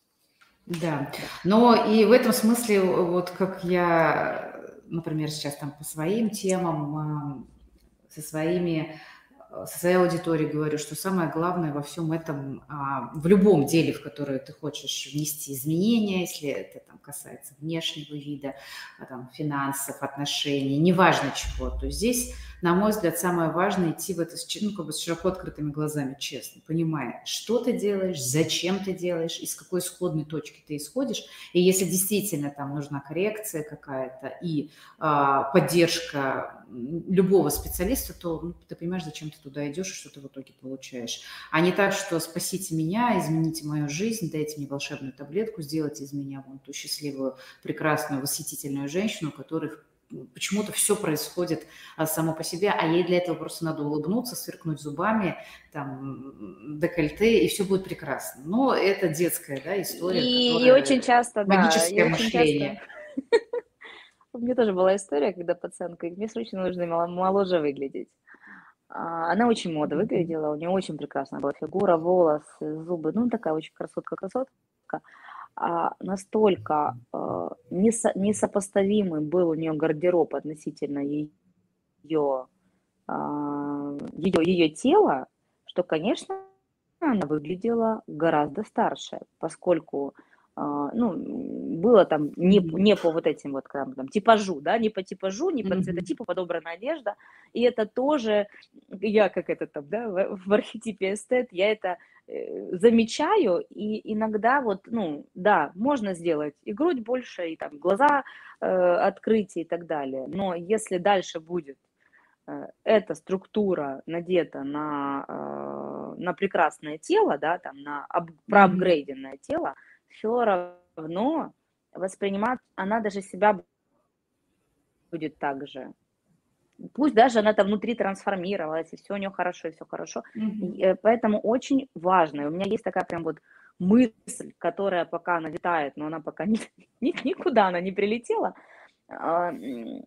Да, но и в этом смысле, вот как я, например, сейчас там по своим темам, со своими со своей аудиторией говорю, что самое главное во всем этом, а, в любом деле, в которое ты хочешь внести изменения, если это там, касается внешнего вида, а, там, финансов, отношений, неважно чего, то здесь на мой взгляд, самое важное идти в это ну, как бы с широко открытыми глазами, честно, понимая, что ты делаешь, зачем ты делаешь, из какой исходной точки ты исходишь. И если действительно там нужна коррекция какая-то и а, поддержка любого специалиста, то ну, ты понимаешь, зачем ты туда идешь и что ты в итоге получаешь. А не так, что спасите меня, измените мою жизнь, дайте мне волшебную таблетку, сделайте из меня вон ту счастливую, прекрасную, восхитительную женщину, которых почему-то все происходит а, само по себе, а ей для этого просто надо улыбнуться, сверкнуть зубами, там, декольте, и все будет прекрасно. Но это детская да, история. И, и очень часто, да, магическое мышление. У меня тоже была история, когда пациентка, мне срочно нужно моложе выглядеть. А, она очень мода выглядела, у нее очень прекрасная была фигура, волосы, зубы, ну такая очень красотка-красотка. А, настолько а, несопоставимый был у нее гардероб относительно ее, ее, ее тела, что, конечно, она выглядела гораздо старше, поскольку а, ну, было там не, не по вот этим вот там, там, типажу, да, не по типажу, не по цветотипу подобрана одежда, и это тоже, я как это там, да, в, в архетипе эстет, я это замечаю, и иногда вот, ну, да, можно сделать и грудь больше, и там глаза э, открыть и так далее, но если дальше будет э, эта структура надета на, э, на прекрасное тело, да, там, на ап- проапгрейденное тело, все равно воспринимать, она даже себя будет так же. Пусть даже она там внутри трансформировалась, и все у нее хорошо, и все хорошо. Mm-hmm. И, поэтому очень важно. У меня есть такая прям вот мысль, которая пока она витает, но она пока ни, ни, никуда она не прилетела. А,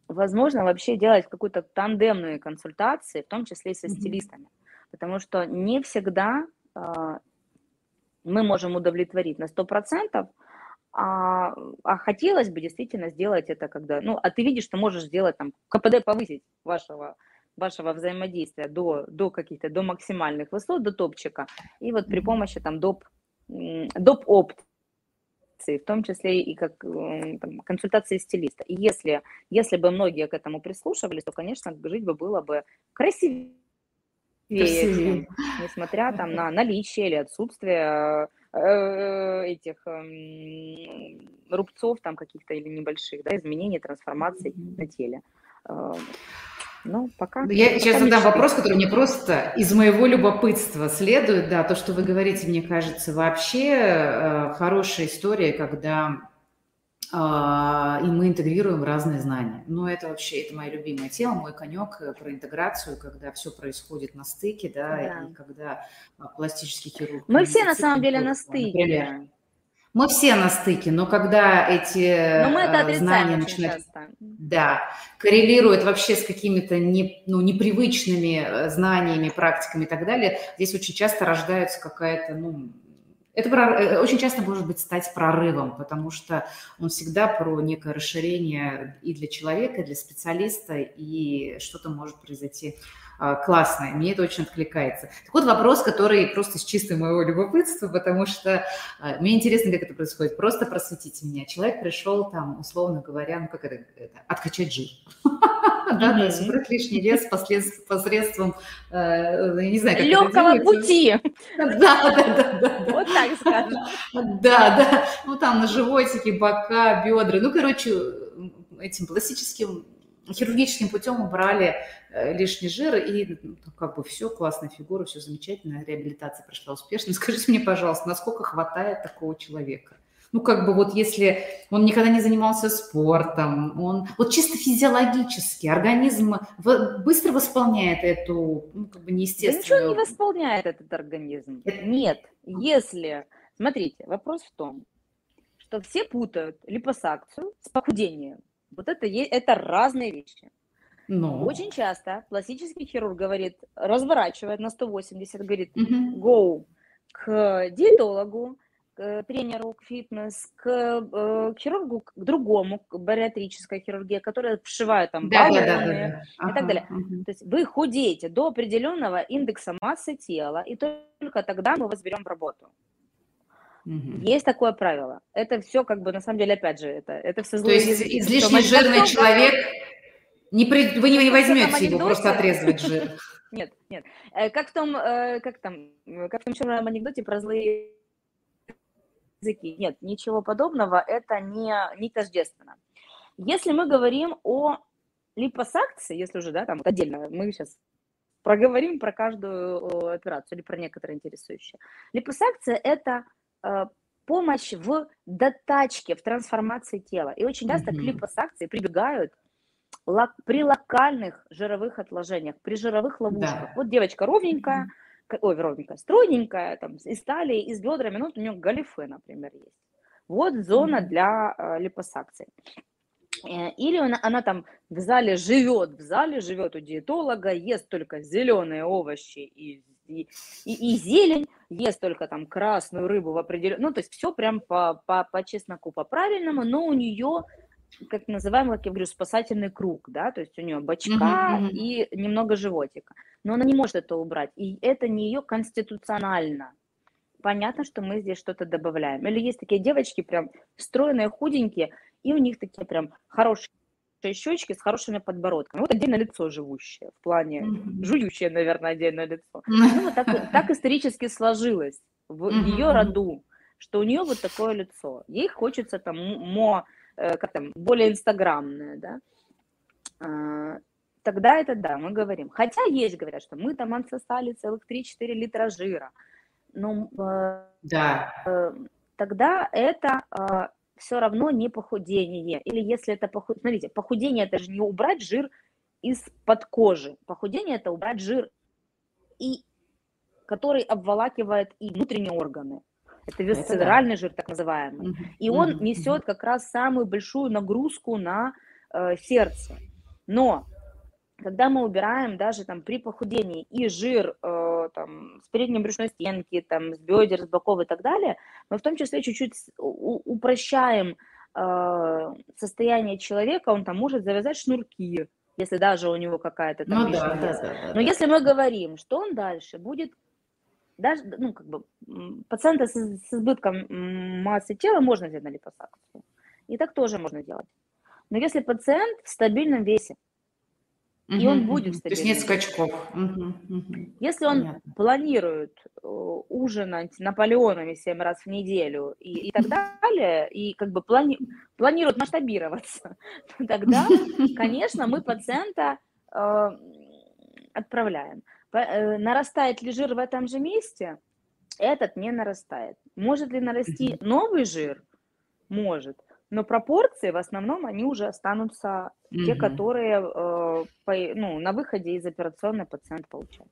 возможно, вообще делать какую-то тандемную консультацию, в том числе и со стилистами. Потому что не всегда а, мы можем удовлетворить на 100%, а, а хотелось бы действительно сделать это, когда, ну, а ты видишь, что можешь сделать там КПД повысить вашего вашего взаимодействия до, до каких-то, до максимальных высот, до топчика, и вот при помощи там доп, доп опций, в том числе и как там, консультации стилиста. И если, если бы многие к этому прислушивались, то, конечно, жить бы было бы красивее, красивее, несмотря там на наличие или отсутствие этих э, рубцов там каких-то или небольших, да, изменений, трансформаций на теле. Э, ну, пока. Я пока сейчас задам вопрос, который мне просто из моего любопытства следует. Да, то, что вы говорите, мне кажется, вообще э, хорошая история, когда и мы интегрируем разные знания. Но это вообще, это моя любимая тема, мой конек э, про интеграцию, когда все происходит на стыке, да, да. и когда а, пластический хирург... Мы все на самом деле на стыке. Например, мы все на стыке, но когда эти но мы это э, знания начинают, да, коррелируют вообще с какими-то не, ну, непривычными э, знаниями, практиками и так далее, здесь очень часто рождается какая-то, ну, это э, очень часто может быть стать прорывом, потому что он всегда про некое расширение и для человека, и для специалиста, и что-то может произойти а, классное. Мне это очень откликается. Так вот вопрос, который просто с чистой моего любопытства, потому что а, мне интересно, как это происходит. Просто просветите меня. Человек пришел там, условно говоря, ну как это, это откачать жир. Да, то есть убрать лишний вес посредством, э, не знаю, как Легкого пути. Да, да, да, да. Вот так скажем. Да, да. Ну там на животике, бока, бедра. Ну, короче, этим пластическим хирургическим путем убрали э, лишний жир, и ну, как бы все, классная фигура, все замечательно, реабилитация прошла успешно. Скажите мне, пожалуйста, насколько хватает такого человека? Ну, как бы вот если он никогда не занимался спортом, он вот чисто физиологически организм быстро восполняет эту, ну, как бы неестественную... Да ничего не восполняет этот организм. Это... Нет, если... Смотрите, вопрос в том, что все путают липосакцию с похудением. Вот это, это разные вещи. Но. Ну. Очень часто пластический хирург говорит, разворачивает на 180, говорит, угу. go к диетологу, к тренеру, к фитнес, к, э, к хирургу, к другому, к бариатрической хирургии, которая вшивает там да, баллоны да, да, да, да. Ага, и так далее. Ага. То есть вы худеете до определенного индекса массы тела, и только тогда мы вас берем в работу. Угу. Есть такое правило. Это все как бы на самом деле, опять же, это, это все злые То есть языки, излишне жирный человек, не при, вы не возьмете его просто отрезать жир. Нет, нет. Э, как в том, э, как там, как в том черном анекдоте про злые языки. Нет, ничего подобного, это не, не тождественно. Если мы говорим о липосакции, если уже, да, там отдельно, мы сейчас проговорим про каждую операцию или про некоторые интересующие. Липосакция – это э, помощь в дотачке, в трансформации тела. И очень часто mm-hmm. к липосакции прибегают при локальных жировых отложениях, при жировых ловушках. Да. Вот девочка ровненькая, mm-hmm ой, ровненькая, стройненькая, там, из талии, и с бедрами, ну, у нее галифе, например, есть. Вот зона mm-hmm. для э, липосакции. Или она, она там в зале живет, в зале живет у диетолога, ест только зеленые овощи и, и, и, и зелень, ест только там красную рыбу в определенном, ну, то есть все прям по, по, по чесноку, по правильному, но у нее как называемый, как я говорю, спасательный круг, да, то есть у нее бочка uh-huh, и немного животика. Но она не может это убрать, и это не ее конституционально. Понятно, что мы здесь что-то добавляем. Или есть такие девочки прям стройные, худенькие, и у них такие прям хорошие щечки с хорошими подбородками. Вот отдельно лицо живущее, в плане mm-hmm. жующее, наверное, отдельное лицо. Ну, вот так, так исторически сложилось в mm-hmm. ее роду, что у нее вот такое лицо. Ей хочется там мо как там, более инстаграмная, да, а, тогда это да, мы говорим. Хотя есть, говорят, что мы там отсосали целых 3-4 литра жира. Но э, да. Э, тогда это а, все равно не похудение. Или если это похудение, смотрите, похудение это же не убрать жир из-под кожи. Похудение это убрать жир, и, который обволакивает и внутренние органы. Это висцеральный жир, так называемый. И он несет как раз самую большую нагрузку на э, сердце. Но когда мы убираем даже там при похудении и жир э, там, с передней брюшной стенки, там, с бедер, с боков и так далее, мы в том числе чуть-чуть упрощаем э, состояние человека, он там может завязать шнурки, если даже у него какая-то там ну, да, да, да, Но да. если мы говорим, что он дальше будет даже, ну, как бы, пациента с, с избытком массы тела можно взять на липосакцию. И так тоже можно делать. Но если пациент в стабильном весе, угу, и он будет в стабильном То есть нет скачков. Угу, угу. Если он Понятно. планирует э, ужинать Наполеонами 7 раз в неделю и, и так далее, и как бы плани, планирует масштабироваться, тогда, конечно, мы пациента э, отправляем. Э, нарастает ли жир в этом же месте? Этот не нарастает. Может ли нарасти новый жир? Может. Но пропорции в основном они уже останутся угу. те, которые э, по, ну, на выходе из операционной пациент получает.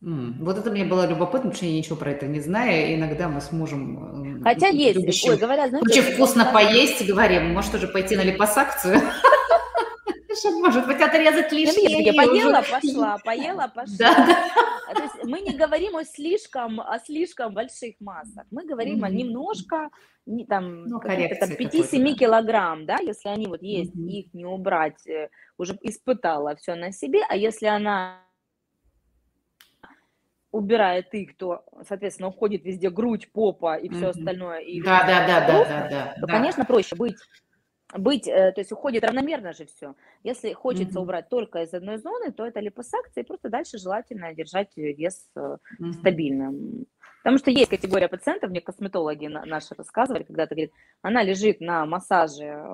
Вот это мне было любопытно, потому что я ничего про это не знаю. Иногда мы с мужем... Э, Хотя есть. Любящим, Ой, говорят, знаете, очень вкусно поесть, говорим, может уже пойти на липосакцию. Может быть, отрезать лишнее. Я поела, уже... пошла, поела, пошла. Да, да. То есть мы не говорим о слишком, о слишком больших массах. Мы говорим mm-hmm. о немножко, не, там, ну, там 5-7 килограмм, да, если они вот есть, mm-hmm. их не убрать, э, уже испытала все на себе, а если она убирает их, то, соответственно, уходит везде грудь, попа и все mm-hmm. остальное. И да, да, да, да, да, да. То, да. конечно, проще быть быть, э, то есть уходит равномерно же все. Если хочется mm-hmm. убрать только из одной зоны, то это липосакция, и просто дальше желательно держать вес mm-hmm. стабильным. Потому что есть категория пациентов, мне косметологи наши рассказывали, когда-то говорит, она лежит на массаже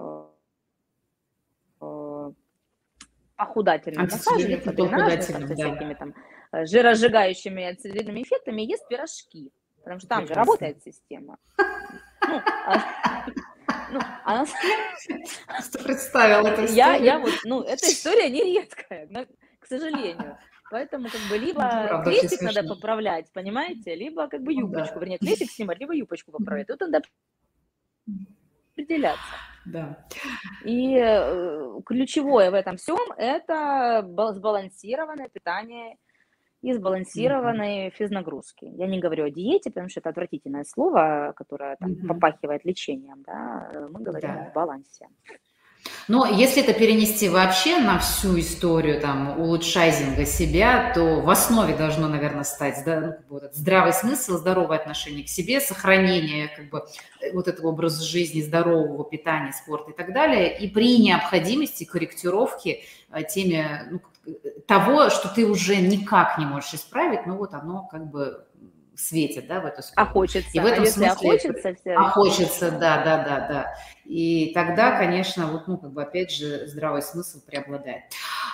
э, похудательным массажем, по дренажу, со всякими там жиросжигающими и целлюлитными эффектами, ест пирожки. Потому что там же работает система. Ну, а, ну, она... Представила эту историю. Я, я вот, ну, эта история не редкая, но, к сожалению. Поэтому как бы либо ну, Правда, крестик надо поправлять, понимаете, либо как бы юбочку, да. вернее, крестик снимать, либо юбочку поправлять. Тут надо определяться. Да. И э, ключевое в этом всем – это сбалансированное питание и сбалансированные mm-hmm. физнагрузки. Я не говорю о диете, потому что это отвратительное слово, которое там, mm-hmm. попахивает лечением. Да? Мы говорим да. о балансе. Но если это перенести вообще на всю историю там, улучшайзинга себя, то в основе должно, наверное, стать да, ну, как бы, вот здравый смысл, здоровое отношение к себе, сохранение как бы, э, вот этого образа жизни, здорового питания, спорта и так далее. И при необходимости корректировки э, теми, ну, того, что ты уже никак не можешь исправить, ну вот оно как бы светит, да, в эту сторону. А хочется, и в этом а смысле, хочется, все а хочется, да, да, да, да. И тогда, конечно, вот, ну, как бы, опять же, здравый смысл преобладает.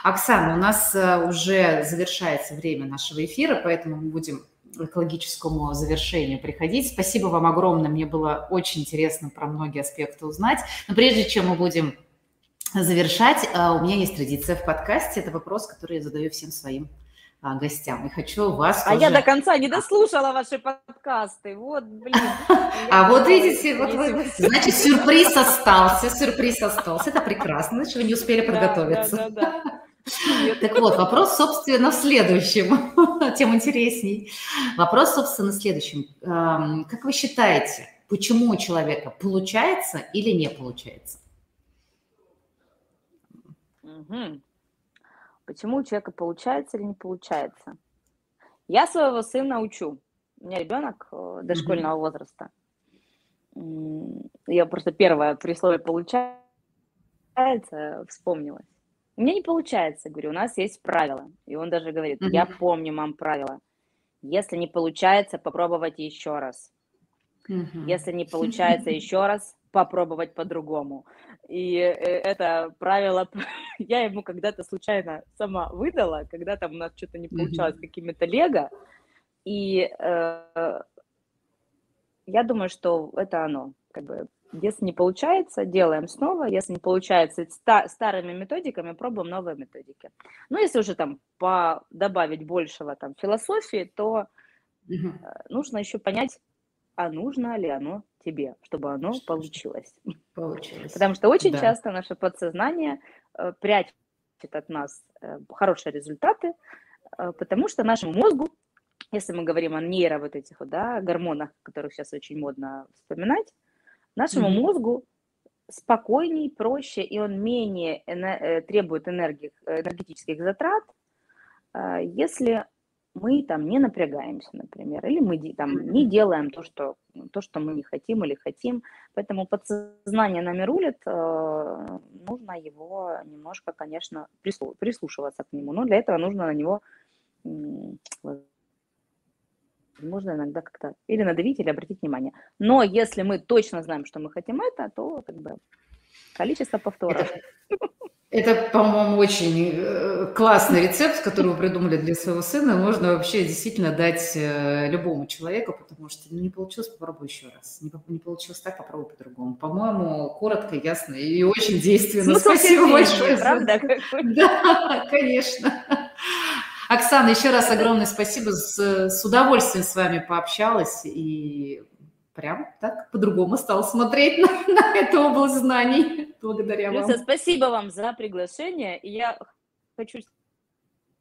Оксана, у нас э, уже завершается время нашего эфира, поэтому мы будем к экологическому завершению приходить. Спасибо вам огромное, мне было очень интересно про многие аспекты узнать. Но прежде чем мы будем завершать, э, у меня есть традиция в подкасте. Это вопрос, который я задаю всем своим а, гостям. И хочу вас А тоже... я до конца не дослушала ваши подкасты. Вот, блин. А вот видите, вот вы, значит, сюрприз остался, сюрприз остался. Это прекрасно, значит, вы не успели подготовиться. Так вот, вопрос, собственно, в следующем, тем интересней. Вопрос, собственно, в следующем. Как вы считаете, почему у человека получается или не получается? Угу. Почему у человека получается или не получается? Я своего сына учу. У меня ребенок э, дошкольного mm-hmm. возраста. Я просто первое при слове получается вспомнилась. У меня не получается, говорю, у нас есть правила. И он даже говорит, mm-hmm. я помню, мам, правила. Если не получается, попробовать еще раз. Mm-hmm. Если не получается еще раз, попробовать по-другому. И э, это правило я ему когда-то случайно сама выдала, когда там у нас что-то не получалось mm-hmm. какими-то лего. И э, я думаю, что это оно. Как бы, если не получается, делаем снова. Если не получается ста- старыми методиками, пробуем новые методики. Ну, если уже там по добавить большего там философии, то mm-hmm. нужно еще понять, а нужно ли оно тебе, чтобы оно получилось. Получилось. Потому что очень да. часто наше подсознание э, прячет от нас э, хорошие результаты, э, потому что нашему мозгу, если мы говорим о нейро вот этих вот, да, гормонах, которых сейчас очень модно вспоминать, нашему mm-hmm. мозгу спокойней, проще, и он менее эне- требует энергии, энергетических затрат, если мы там не напрягаемся, например, или мы там не делаем то, что, то, что мы не хотим или хотим. Поэтому подсознание нами рулит, э, нужно его немножко, конечно, прислушиваться к нему. Но для этого нужно на него, можно иногда как-то или надавить, или обратить внимание. Но если мы точно знаем, что мы хотим это, то как бы количество повторов. Это, по-моему, очень э, классный рецепт, который вы придумали для своего сына. Можно вообще действительно дать э, любому человеку, потому что не получилось, попробуй еще раз. Не, не получилось так, попробуй по-другому. По-моему, коротко, ясно и очень действенно. Ну, Спасибо большое. Правда? Да, конечно. Оксана, еще раз огромное спасибо. С, с удовольствием с вами пообщалась и прям так по-другому стал смотреть на, на эту область знаний. Благодаря Люся, вам. спасибо вам за приглашение. И я хочу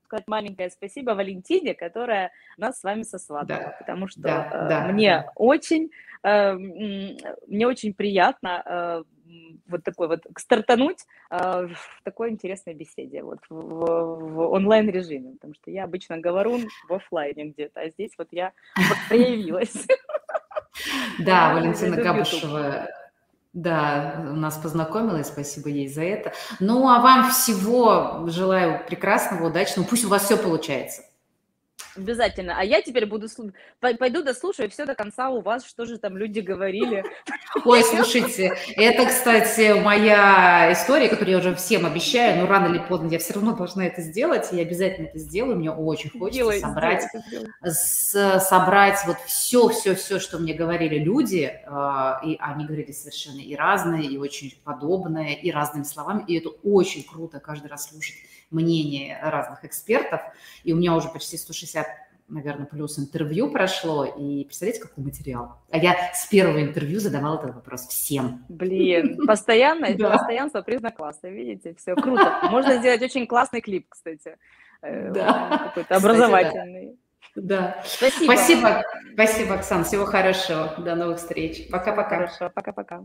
сказать маленькое спасибо Валентине, которая нас с вами сосватала, да, потому что да, э, да, мне да. очень э, мне очень приятно э, вот такой вот стартануть э, в такой интересной беседе вот в, в, в онлайн режиме, потому что я обычно говорю в офлайне где-то, а здесь вот я проявилась. Да, Валентина Кабушева, да, нас познакомилась, спасибо ей за это. Ну, а вам всего желаю прекрасного, удачного, пусть у вас все получается. Обязательно. А я теперь буду пойду дослушаю все до конца у вас, что же там люди говорили. Ой, слушайте, это, кстати, моя история, которую я уже всем обещаю, но рано или поздно я все равно должна это сделать, и я обязательно это сделаю. Мне очень хочется делай, собрать, сделай, с, собрать вот все, все, все, что мне говорили люди, э, и они говорили совершенно и разные, и очень подобные, и разными словами, и это очень круто каждый раз слушать мнение разных экспертов, и у меня уже почти 160 наверное, плюс интервью прошло, и представляете, какой материал? А я с первого интервью задавала этот вопрос всем. Блин, постоянно, постоянство признак класса, видите, все круто. Можно сделать очень классный клип, кстати, э, какой-то образовательный. Да. Спасибо. Спасибо, спасибо, Оксан, всего хорошего, до новых встреч. Пока-пока. Хорошо, пока-пока.